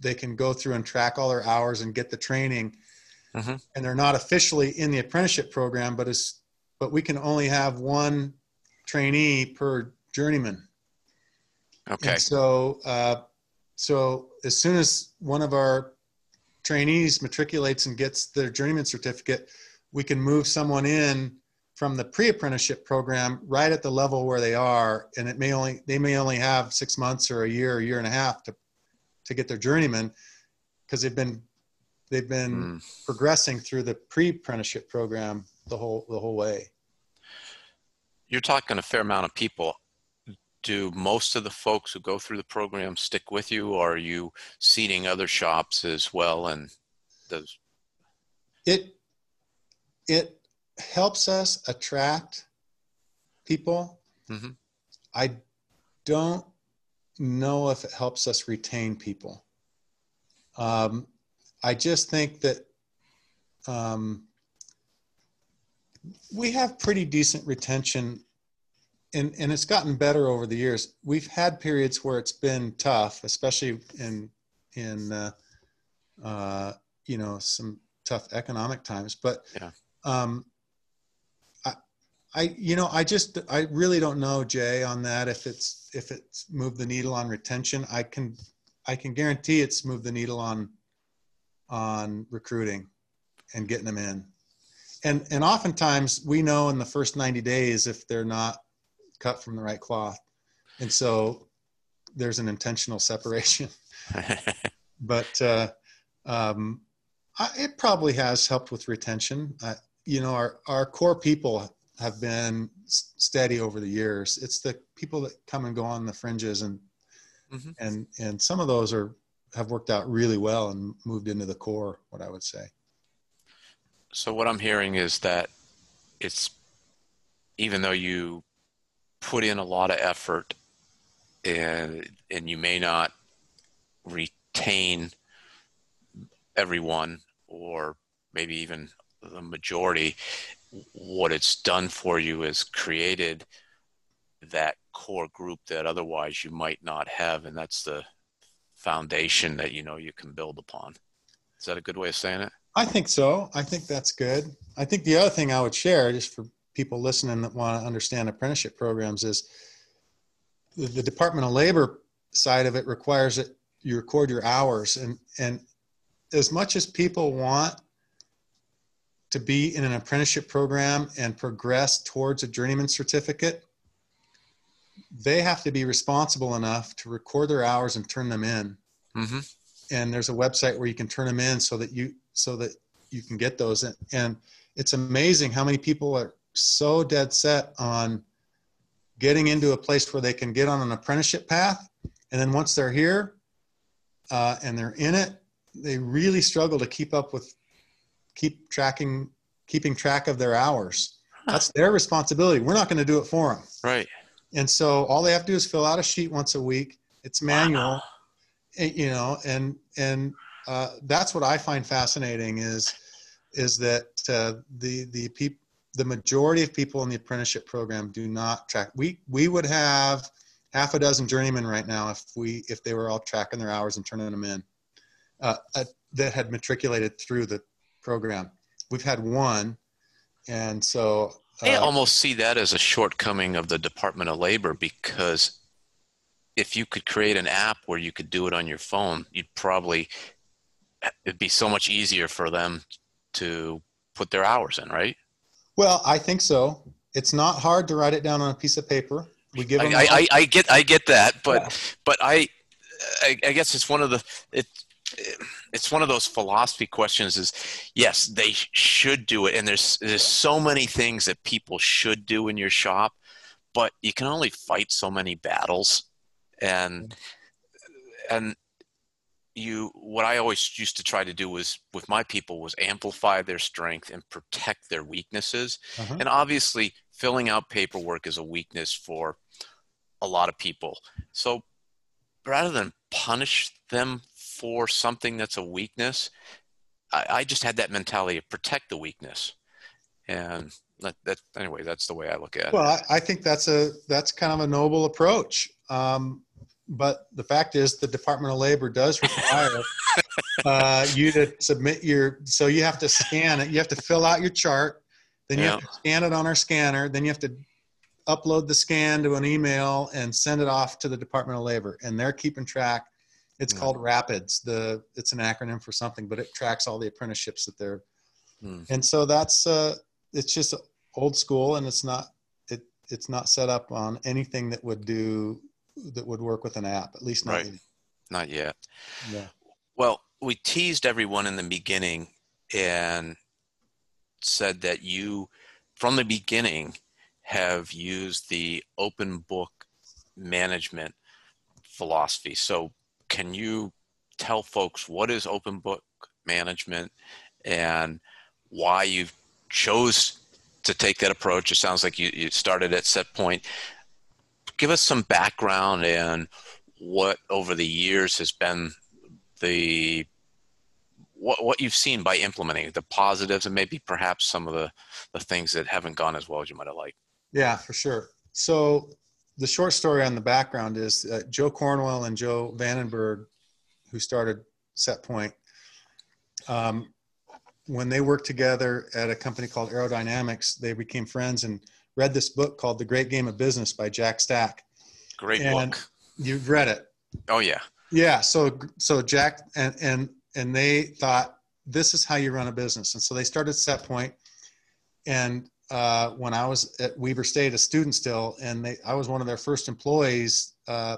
S3: they can go through and track all their hours and get the training.
S1: Mhm.
S3: And they're not officially in the apprenticeship program, but it's, but we can only have one trainee per journeyman.
S1: Okay.
S3: And so, uh, so as soon as one of our trainees matriculates and gets their journeyman certificate, we can move someone in from the pre-apprenticeship program right at the level where they are, and it may only they may only have six months or a year, a year and a half to to get their journeyman because they've been they've been
S1: Mm.
S3: progressing through the pre-apprenticeship program the whole the whole way.
S1: You're talking a fair amount of people. Do most of the folks who go through the program stick with you, or are you seeding other shops as well? And does
S3: it it helps us attract people
S1: Mhm.
S3: i don't know if it helps us retain people um, i just think that um, we have pretty decent retention and, and it's gotten better over the years we've had periods where it's been tough especially in in uh, uh, you know some tough economic times but
S1: Yeah.
S3: um i you know i just i really don't know jay on that if it's if it's moved the needle on retention i can i can guarantee it's moved the needle on on recruiting and getting them in. And and oftentimes we know in the first 90 days if they're not cut from the right cloth. And so there's an intentional separation. but uh, um, I, it probably has helped with retention. Uh, you know, our, our core people have been steady over the years. It's the people that come and go on the fringes and mm-hmm. and and some of those are have worked out really well and moved into the core. What I would say.
S1: So what I'm hearing is that it's even though you put in a lot of effort and and you may not retain everyone or maybe even the majority what it's done for you is created that core group that otherwise you might not have and that's the foundation that you know you can build upon. Is that a good way of saying it?
S3: I think so. I think that's good. I think the other thing i would share just for people listening that want to understand apprenticeship programs is the, department of labor side of it requires that you record your hours and and as much as people want to be in an apprenticeship program and progress towards a journeyman certificate, they have to be responsible enough to record their hours and turn them in. Mm-hmm. And there's a website where you can turn them in so that you so that you can get those. And, and it's amazing how many people are so dead set on getting into a place where they can get on an apprenticeship path, and then once they're here uh, and they're in it, they really struggle to keep up with keep tracking keeping track of their hours. That's their responsibility. We're not going to do it for them
S1: right.
S3: And so all they have to do is fill out a sheet once a week. It's manual. Wow. Eh, you know and and uh, that's what i find fascinating is is that uh, the the people the majority of people in the apprenticeship program do not track. We we would have half a dozen journeymen right now if we if they were all tracking their hours and turning them in uh, uh, that had matriculated through the program. We've had one, and so
S1: uh, I almost see that as a shortcoming of the Department of Labor because if you could create an app where you could do it on your phone, you'd probably it'd be so much easier for them to put their hours in, right?
S3: Well, I think so. It's not hard to write it down on a piece of paper. We give them.
S1: I, I, I get I get that, but yeah. but I, I I guess it's one of the it it's one of those philosophy questions is yes they should do it. And there's there's so many things that people should do in your shop but you can only fight so many battles. And and you what i always used to try to do was with my people was amplify their strength and protect their weaknesses. Uh-huh. and obviously filling out paperwork is a weakness for a lot of people. So rather than punish them for something that's a weakness, I, I just had that mentality of protect the weakness. And that, that, anyway, that's the way I look at
S3: it. Well, I, I think that's a that's kind of a noble approach. Um, but the fact is, the Department of Labor does require uh, you to submit your. So you have to scan it. You have to fill out your chart. Then you yeah. have to scan it on our scanner. Then you have to upload the scan to an email and send it off to the Department of Labor, and they're keeping track it's called Rapids. The it's an acronym for something, but it tracks all the apprenticeships that they're. Hmm. And so that's uh, it's just old school, and it's not it it's not set up on anything that would do that would work with an app. At least not
S1: right.
S3: yet.
S1: Not yet. Yeah. Well, we teased everyone in the beginning and said that you, from the beginning, have used the open book management philosophy. So can you tell folks what is open book management and why you chose to take that approach? It sounds like you, you started at set point. Give us some background and what over the years has been the what, what you've seen by implementing the positives and maybe perhaps some of the, the things that haven't gone as well as you might have liked.
S3: Yeah, for sure. So the short story on the background is uh, Joe Cornwell and Joe Vandenberg, who started Set Point, um, when they worked together at a company called Aerodynamics, they became friends and read this book called The Great Game of Business by Jack Stack.
S1: Great and book.
S3: You've read it.
S1: Oh yeah.
S3: Yeah. So so Jack and and and they thought this is how you run a business. And so they started SetPoint. And uh, when I was at Weber State, a student still, and they, I was one of their first employees. Uh,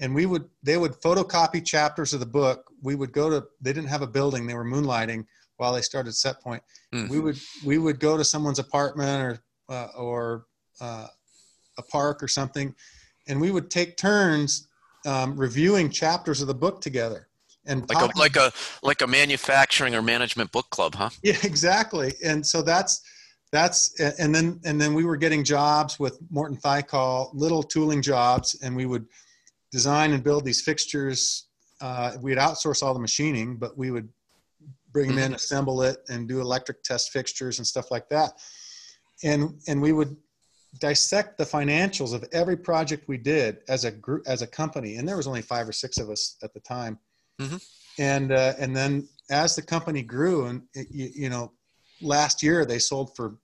S3: and we would, they would photocopy chapters of the book. We would go to, they didn't have a building, they were moonlighting while they started SetPoint. Mm. We would, we would go to someone's apartment or, uh, or uh, a park or something, and we would take turns um, reviewing chapters of the book together and
S1: like a like a like a manufacturing or management book club huh
S3: yeah exactly and so that's that's and then and then we were getting jobs with morton thiokol little tooling jobs and we would design and build these fixtures uh, we'd outsource all the machining but we would bring them in mm-hmm. assemble it and do electric test fixtures and stuff like that and and we would dissect the financials of every project we did as a group as a company and there was only five or six of us at the time mm-hmm. and uh, and then as the company grew and it, you, you, know last year they sold for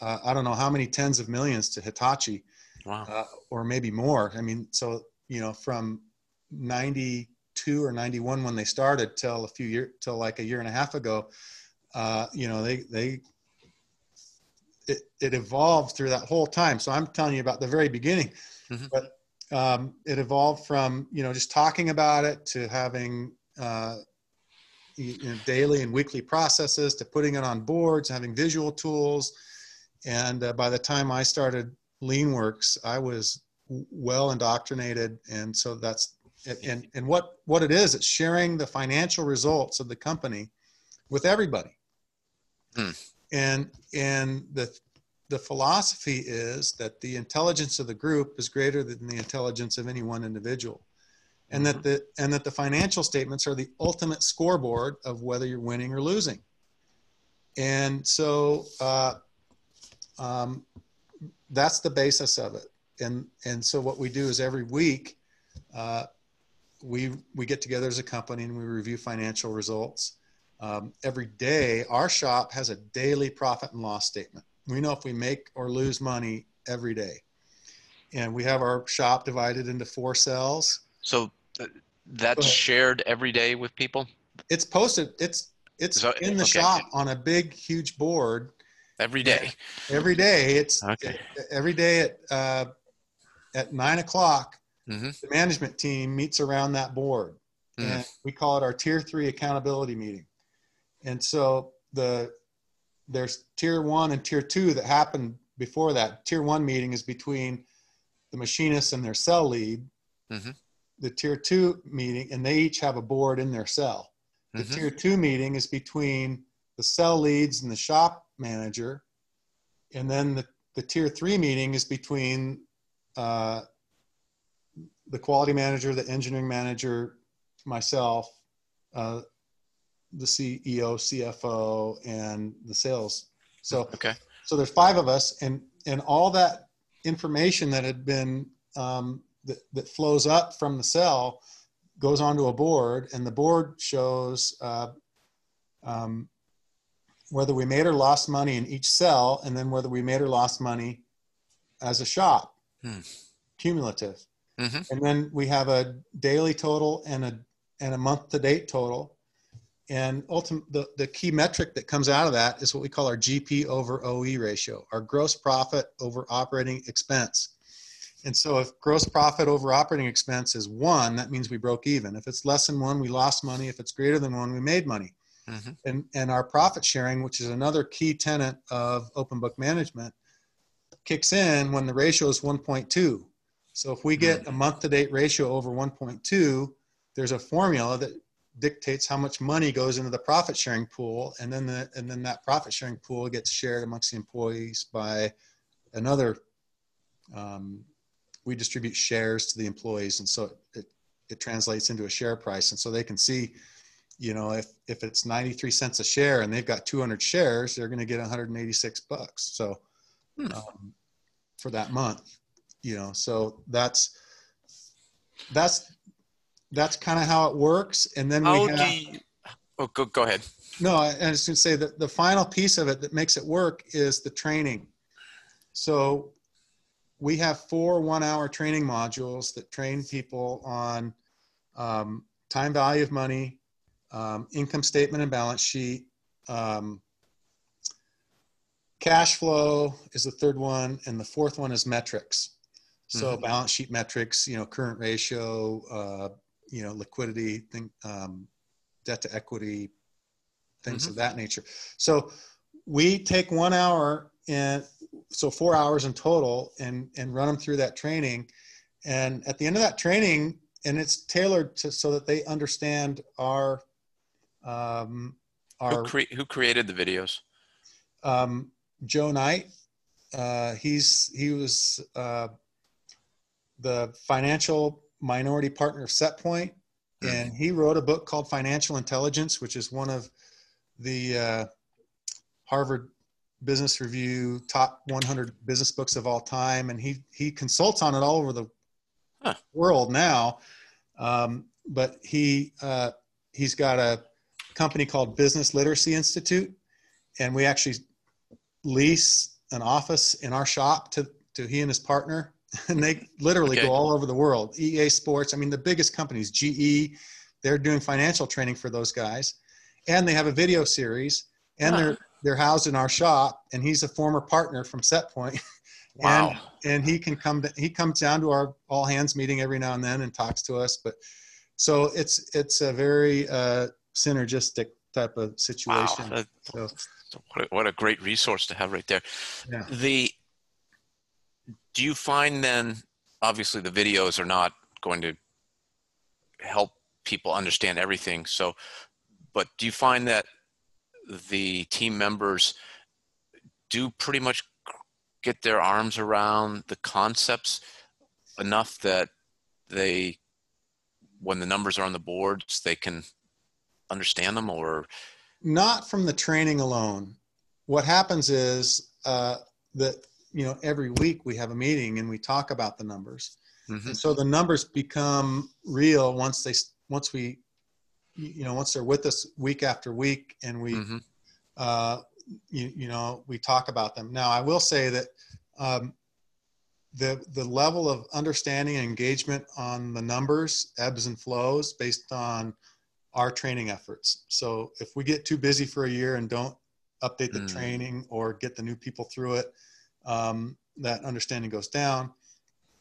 S3: uh, i don't know how many tens of millions to hitachi wow. uh, or maybe more i mean so you know from 92 or 91 when they started till a few years till like a year and a half ago uh, you know they they it, it evolved through that whole time. So I'm telling you about the very beginning, mm-hmm. but um, it evolved from you know just talking about it to having uh, you know, daily and weekly processes to putting it on boards, having visual tools, and uh, by the time I started LeanWerks, I was well indoctrinated, and so that's and and what what it is, it's sharing the financial results of the company with everybody. Hmm. And and the the philosophy is that the intelligence of the group is greater than the intelligence of any one individual and that mm-hmm. the and that the financial statements are the ultimate scoreboard of whether you're winning or losing and so uh, um, that's the basis of it and and so what we do is every week uh, we we get together as a company and we review financial results um, every day, our shop has a daily profit and loss statement. We know if we make or lose money every day. And we have our shop divided into four cells.
S1: So that's shared every day with people?
S3: It's posted, it's it's so, in the okay. shop on a big, huge board.
S1: Every day.
S3: Every day. It's okay. every day at uh, at nine o'clock. Mm-hmm. The management team meets around that board, mm-hmm. and we call it our tier three accountability meeting. And so the there's tier one and tier two that happened before that. Tier one meeting is between the machinist and their cell lead. Mm-hmm. The tier two meeting, and they each have a board in their cell. The mm-hmm. tier two meeting is between the cell leads and the shop manager. And then the, the tier three meeting is between uh, the quality manager, the engineering manager, myself, uh, the CEO, CFO, and the sales. So okay. So there's five of us, and and all that information that had been um, that that flows up from the cell goes onto a board, and the board shows uh, um, whether we made or lost money in each cell, and then whether we made or lost money as a shop, hmm. cumulative. Mm-hmm. And then we have a daily total and a and a month to date total and ultimately, the, the key metric that comes out of that is what we call our GP over OE ratio, our gross profit over operating expense. And so if gross profit over operating expense is one, that means we broke even. If it's less than one, we lost money. If it's greater than one, we made money. Mm-hmm. And, and our profit sharing, which is another key tenet of open book management, kicks in when the ratio is 1.2. So if we get mm-hmm. a month to date ratio over 1.2, there's a formula that dictates how much money goes into the profit sharing pool and then the and then that profit sharing pool gets shared amongst the employees by another um, we distribute shares to the employees and so it, it, translates into a share price and so they can see you know if if it's 93 cents a share and they've got 200 shares they're going to get 186 bucks so hmm. um, for that month you know so that's that's that's kind of how it works. And then how we have. You,
S1: oh, go, go ahead.
S3: No, I, I was going to say that the final piece of it that makes it work is the training. So we have four one hour training modules that train people on um, time value of money, um, income statement and balance sheet. Um, cash flow is the third one, and the fourth one is metrics. So mm-hmm. balance sheet metrics, you know, current ratio, uh, you know, liquidity, thing, um, debt to equity, things mm-hmm. of that nature. So we take one hour and so four hours in total and and run them through that training. And at the end of that training and it's tailored to so that they understand our um
S1: our who, cre- who created the videos?
S3: Um joe knight. Uh he's he was uh the financial minority partner of setpoint mm-hmm. and he wrote a book called financial intelligence which is one of the uh harvard business review top 100 business books of all time and he he consults on it all over the huh. world now um, but he uh, he's got a company called business literacy institute and we actually lease an office in our shop to to he and his partner and they literally okay. go all over the world ea sports i mean the biggest companies ge they're doing financial training for those guys and they have a video series and huh. they're they're housed in our shop and he's a former partner from setpoint wow. and and he can come he comes down to our all hands meeting every now and then and talks to us but so it's it's a very uh, synergistic type of situation wow. so,
S1: what, a, what a great resource to have right there yeah. the do you find then obviously the videos are not going to help people understand everything so but do you find that the team members do pretty much get their arms around the concepts enough that they when the numbers are on the boards they can understand them or
S3: not from the training alone what happens is uh, that you know every week we have a meeting and we talk about the numbers mm-hmm. and so the numbers become real once they once we you know once they're with us week after week and we mm-hmm. uh, you, you know we talk about them now i will say that um, the the level of understanding and engagement on the numbers ebbs and flows based on our training efforts so if we get too busy for a year and don't update the mm. training or get the new people through it um, that understanding goes down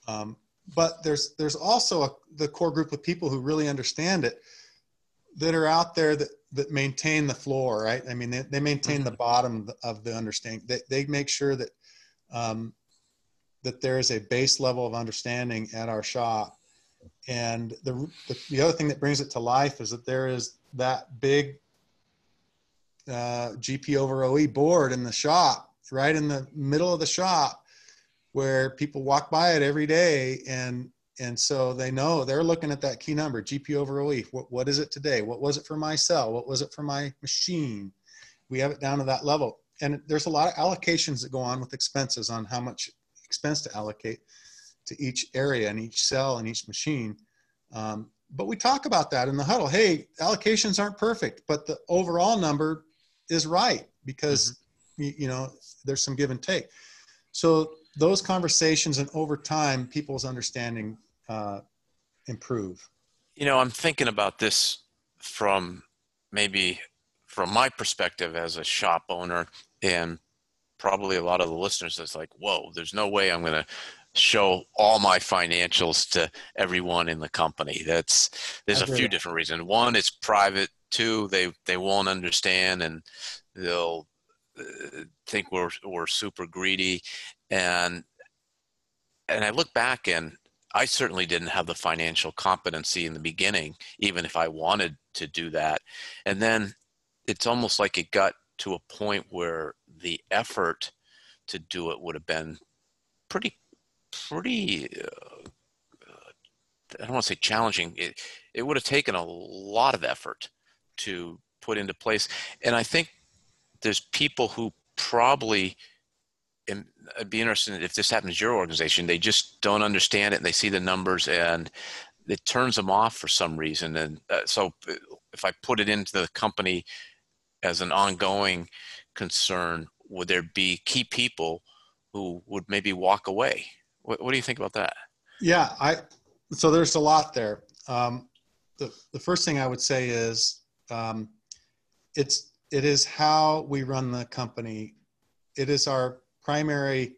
S3: um, but there's there's also a, the core group of people who really understand it that are out there that that maintain the floor, right? I mean, they, they maintain mm-hmm. the bottom of the understanding. They, they make sure that um, that there is a base level of understanding at our shop. And the, the, the other thing that brings it to life is that there is that big uh, GP over OE board in the shop, right in the middle of the shop, where people walk by it every day and and so they know they're looking at that key number gp over oe what, what is it today? What was it for my cell? What was it for my machine? We have it down to that level. And there's a lot of allocations that go on with expenses on how much expense to allocate to each area and each cell and each machine. Um, but we talk about that in the huddle. Hey allocations aren't perfect but the overall number is right because mm-hmm. you, you know there's some give and take. So those conversations and over time people's understanding uh, improve?
S1: You know, I'm thinking about this from maybe from my perspective as a shop owner and probably a lot of the listeners is like, whoa, there's no way I'm going to show all my financials to everyone in the company. That's there's a few different reasons. One, it's private. Two, they they won't understand and they'll uh, think we're we're super greedy. And and I look back and I certainly didn't have the financial competency in the beginning, even if I wanted to do that. And then it's almost like it got to a point where the effort to do it would have been pretty, pretty. Uh, I don't want to say challenging. It it would have taken a lot of effort to put into place, and I think there's people who probably I'd be interested if this happens to your organization. They just don't understand it, and they see the numbers, and it turns them off for some reason. And uh, so, if I put it into the company as an ongoing concern, would there be key people who would maybe walk away? What, what do you think about that?
S3: Yeah, I. So there's a lot there. Um, the the first thing I would say is Um, it's it is how we run the company. It is our primary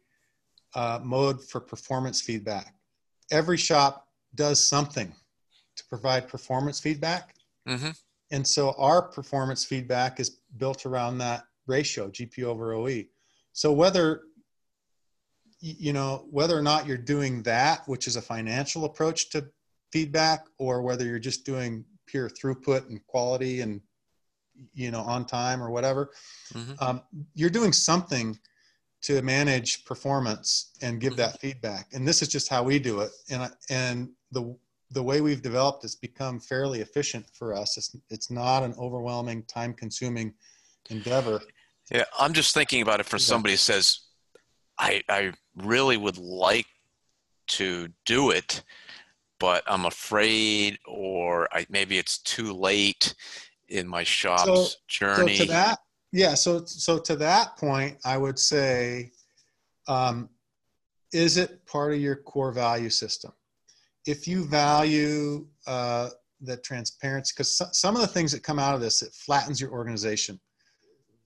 S3: uh, mode for performance feedback. Every shop does something to provide performance feedback.
S1: Mm-hmm.
S3: And so our performance feedback is built around that ratio, GP over OE. So whether you know whether or not you're doing that, which is a financial approach to feedback, or whether you're just doing pure throughput and quality and you know on time or whatever, mm-hmm. um, you're doing something to manage performance and give mm-hmm. that feedback. And this is just how we do it. And and the the way we've developed has become fairly efficient for us. It's it's not an overwhelming, time consuming endeavor.
S1: Yeah, I'm just thinking about it for somebody who says, I I really would like to do it, but I'm afraid, or I, maybe it's too late in my shop's so, journey.
S3: So to that, yeah. So so to that point, I would say, um, is it part of your core value system? If you value uh, the transparency, because so, some of the things that come out of this, it flattens your organization.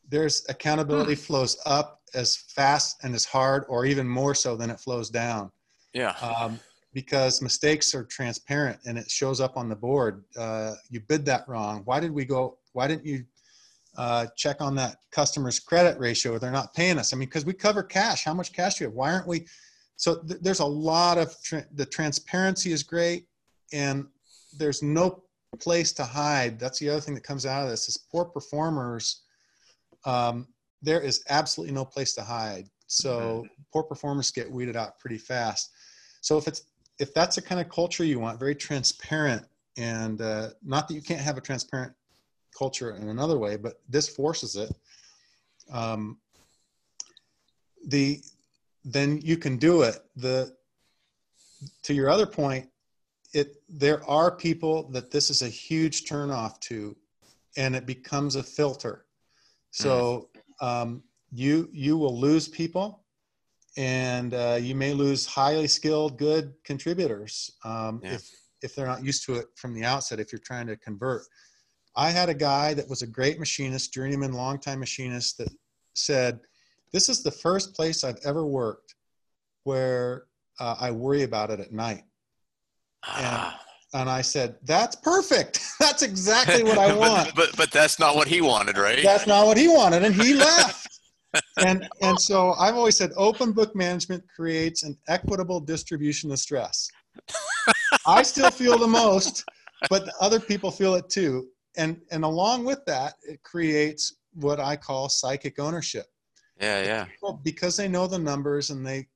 S3: There's accountability hmm. flows up as fast and as hard, or even more so than it flows down.
S1: Yeah.
S3: Um, because mistakes are transparent and it shows up on the board. Uh, you bid that wrong. Why did we go? Why didn't you uh, check on that customer's credit ratio? They're not paying us. I mean, because we cover cash. How much cash do you have? Why aren't we? So th- there's a lot of tra- the transparency is great, and there's no place to hide. That's the other thing that comes out of this is poor performers. Um, there is absolutely no place to hide. So mm-hmm. poor performers get weeded out pretty fast. So if it's if that's the kind of culture you want, very transparent, and uh, not that you can't have a transparent culture in another way, but this forces it. Um, the then you can do it. The to your other point, it there are people that this is a huge turnoff to, and it becomes a filter. So mm. um, you you will lose people and uh, you may lose highly skilled, good contributors um, yeah. if if they're not used to it from the outset. If you're trying to convert, I had a guy that was a great machinist, journeyman, longtime machinist, that said, "This is the first place I've ever worked where uh, I worry about it at night."
S1: Ah.
S3: And, and I said, "That's perfect. that's exactly what I want."
S1: but, but but that's not what he wanted, right?
S3: That's not what he wanted, and he left and and so I've always said open book management creates an equitable distribution of stress. I still feel the most, but other people feel it too. And and along with that, it creates what I call psychic ownership.
S1: Yeah, yeah.
S3: because they know the numbers and they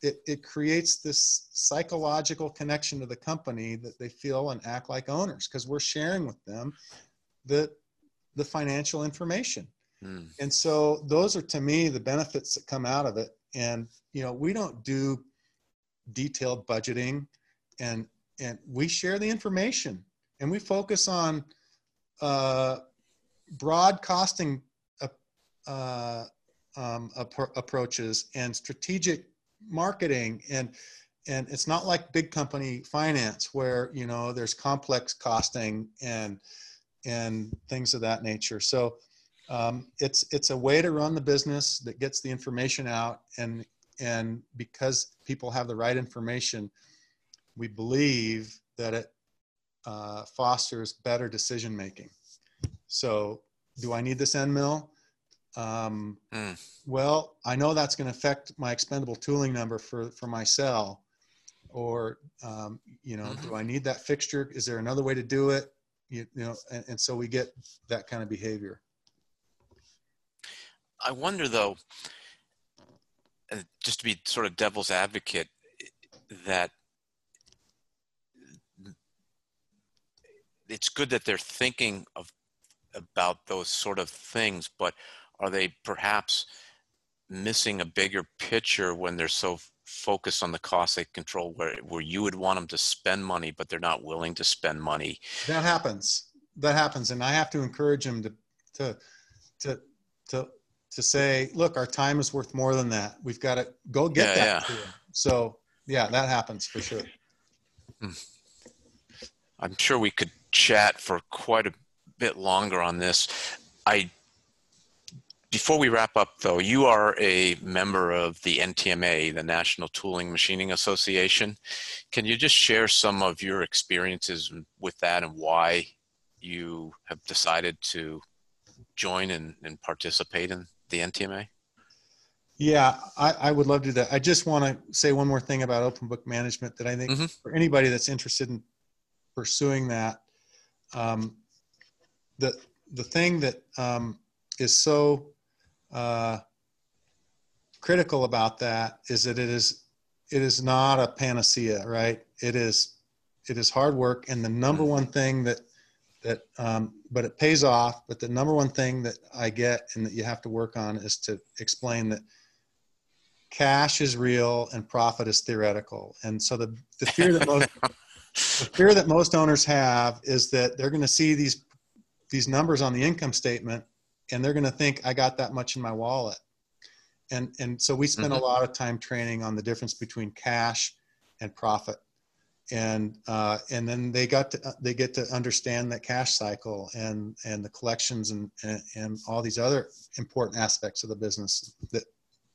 S3: it, it creates this psychological connection to the company that they feel and act like owners because we're sharing with them the the financial information Mm. And so those are to me the benefits that come out of it. And you know, we don't do detailed budgeting and and we share the information and we focus on uh, broad costing uh, uh um, approaches and strategic marketing. And and it's not like big company finance where you know there's complex costing and and things of that nature. So um, it's it's a way to run the business that gets the information out. And and because people have the right information we believe that it uh, fosters better decision making so do i need this end mill? Um, mm. well i know that's going to affect my expendable tooling number for for my cell. Or um, you know mm-hmm. do i need that fixture? Is there another way to do it? You, you know and, and so we get that kind of behavior.
S1: I wonder though, uh, just to be sort of devil's advocate, that it's good that they're thinking of about those sort of things, but are they perhaps missing a bigger picture when they're so focused on the cost they control where, where you would want them to spend money but they're not willing to spend money
S3: that happens that happens and i have to encourage them to to to to to say, look, our time is worth more than that. We've got to go get yeah, that. Yeah. So yeah, that happens for sure.
S1: Hmm. I'm sure we could chat for quite a bit longer on this. I before we wrap up, though, you are a member of the NTMA, the National Tooling Machining Association. Can you just share some of your experiences with that and why you have decided to join and, and participate in the NTMA?
S3: Yeah, I, I, would love to do that. I just want to say one more thing about open book management that I think mm-hmm. for anybody that's interested in pursuing that, um, the the thing that um, is so uh, critical about that is that it is it is not a panacea, right? It is it is hard work, and the number one thing that that um, but it pays off. But the number one thing that I get and that you have to work on is to explain that cash is real and profit is theoretical. And so the the fear that most the fear that most owners have is that they're going to see these these numbers on the income statement and they're going to think I got that much in my wallet. And and so we spend mm-hmm. a lot of time training on the difference between cash and profit. And uh, and then they got to they get to understand that cash cycle and and the collections and, and and all these other important aspects of the business that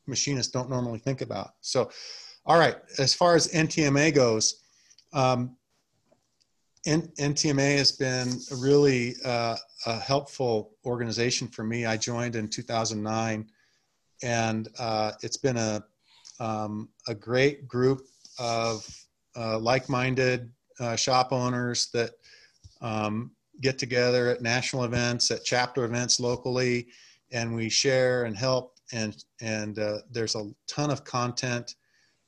S3: machinists don't normally think about. So, all right, as far as NTMA goes, um, N- NTMA has been a really uh, a helpful organization for me. I joined in 2009, and uh, it's been a um, a great group of uh, like-minded uh, shop owners that um, get together at national events, at chapter events locally, and we share and help. and And uh, there's a ton of content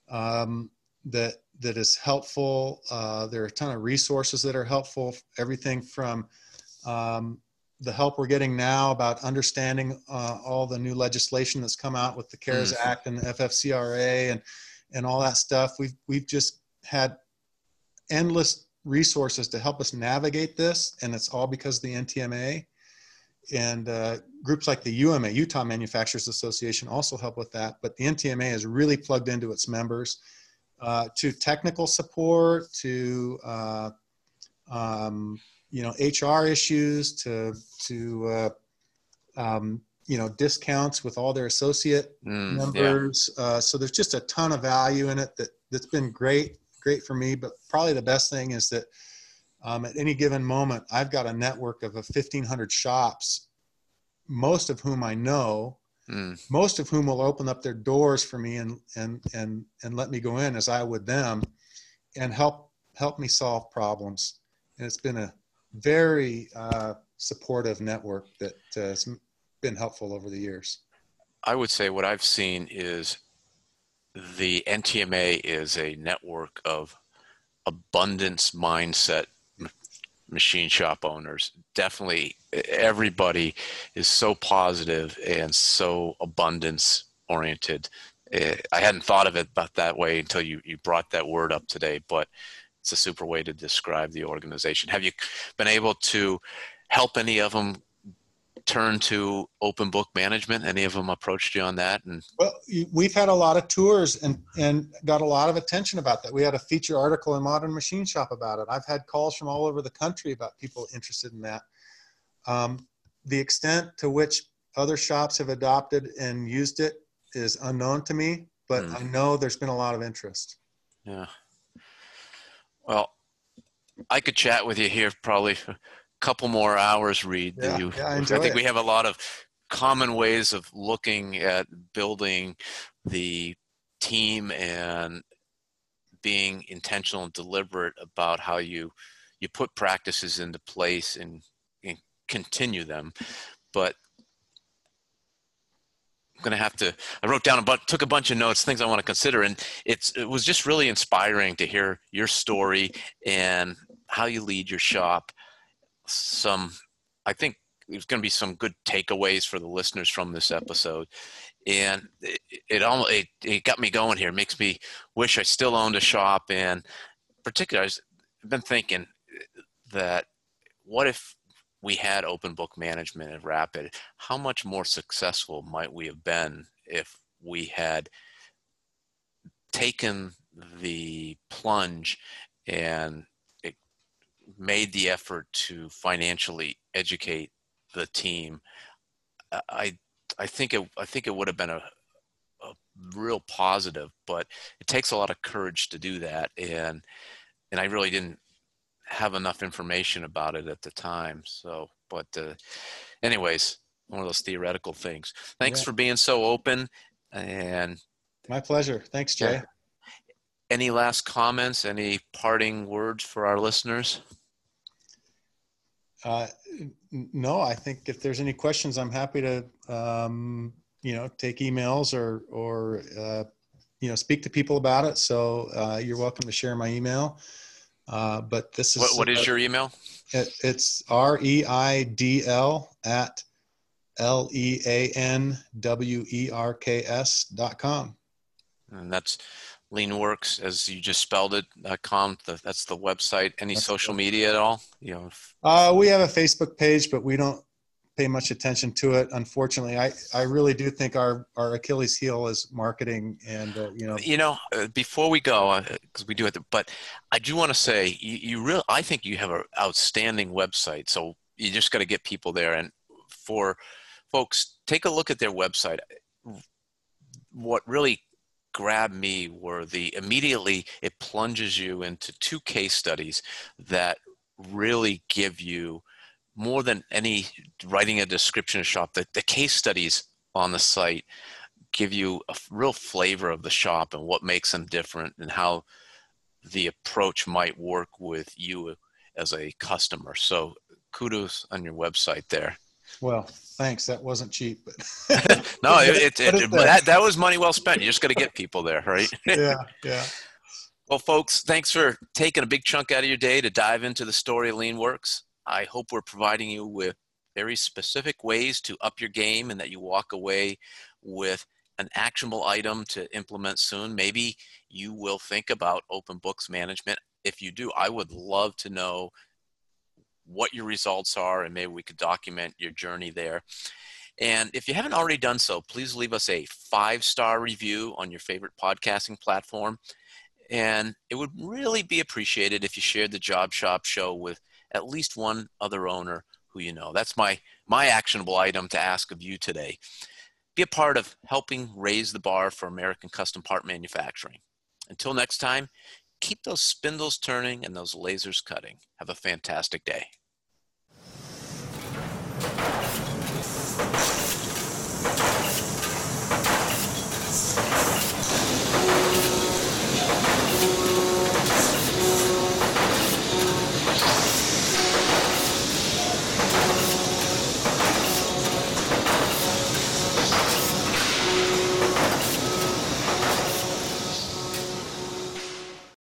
S3: um, that that is helpful. Uh, there are a ton of resources that are helpful. Everything from um, the help we're getting now about understanding uh, all the new legislation that's come out with the CARES mm-hmm. Act and the FFCRA and and all that stuff. We've we've just had endless resources to help us navigate this, and it's all because of the NTMA. And uh, groups like the UMA, Utah Manufacturers Association, also help with that. But the NTMA is really plugged into its members uh, to technical support, to uh, um, you know HR issues, to to uh, um, you know discounts with all their associate mm, members. Yeah. Uh, so there's just a ton of value in it that that's been great, great for me. But probably the best thing is that um, at any given moment, I've got a network of 1,500 shops, most of whom I know mm. most of whom will open up their doors for me and and and and let me go in as I would them, and help help me solve problems. And it's been a very uh, supportive network that uh, has been helpful over the years.
S1: I would say what I've seen is the NTMA is a network of abundance mindset machine shop owners. Definitely, everybody is so positive and so abundance oriented. Eh, I hadn't thought of it about that way until you, you brought that word up today, but it's a super way to describe the organization. Have you been able to help any of them turn to open book management? Any of them approached you on that? And
S3: well, we've had a lot of tours and and got a lot of attention about that. We had a feature article in Modern Machine Shop about it. I've had calls from all over the country about people interested in that. Um, the extent to which other shops have adopted and used it is unknown to me, but mm. I know there's been a lot of interest.
S1: Yeah. Well, I could chat with you here probably couple more hours, Reid.
S3: Yeah,
S1: you,
S3: yeah, I,
S1: I think
S3: it.
S1: we have a lot of common ways of looking at building the team and being intentional and deliberate about how you you put practices into place and, and continue them but I'm going to have to I wrote down a bunch took a bunch of notes things I want to consider and it's it was just really inspiring to hear your story and how you lead your shop some, I think there's going to be some good takeaways for the listeners from this mm-hmm. episode. And it, it almost, it, it got me going here. It makes me wish I still owned a shop. And particularly, I've been thinking that what if we had open book management at Rapid? How much more successful might we have been if we had taken the plunge and made the effort to financially educate the team, I I think it I think it would have been a, a real positive, but it takes a lot of courage to do that, and and I really didn't have enough information about it at the time. So, but uh, anyways, one of those theoretical things. Thanks yeah. for being so open, and
S3: my pleasure. Thanks, Jay. Yeah.
S1: Any last comments? Any parting words for our listeners?
S3: Uh, no, I think if there's any questions, I'm happy to, um, you know, take emails or, or, uh, you know, speak to people about it. So uh, you're welcome to share my email. Uh, but this is
S1: what, what is your email?
S3: It, it's R E I D L at L E A N W E R K S dot com.
S1: And that's LeanWerks as you just spelled it com that's the website. Any that's social media at all? You know
S3: uh, we have a facebook page but we don't pay much attention to it unfortunately. I i really do think our our achilles heel is marketing and uh, you know.
S1: You know uh, before we go because uh, we do it but i do want to say you, you really i think you have an outstanding website so you just got to get people there. And for folks take a look at their website. What really grabbed me were the immediately it plunges you into two case studies that really give you more than any writing a description of shop. The, the case studies on the site give you a real flavor of the shop and what makes them different and how the approach might work with you as a customer. So kudos on your website there
S3: well, thanks. That wasn't cheap, but
S1: no, it, it, it that, that was money well spent. You're just got to get people there, right?
S3: yeah, yeah.
S1: Well, folks, thanks for taking a big chunk out of your day to dive into the story of LeanWerks. I hope we're providing you with very specific ways to up your game and that you walk away with an actionable item to implement soon. Maybe you will think about open books management. If you do, I would love to know what your results are, and maybe we could document your journey there. And if you haven't already done so, please leave us a five star review on your favorite podcasting platform. And it would really be appreciated if you shared the Job Shop show with at least one other owner who you know. That's my, my actionable item to ask of you today. Be a part of helping raise the bar for American custom part manufacturing. Until next time, keep those spindles turning and those lasers cutting. Have a fantastic day.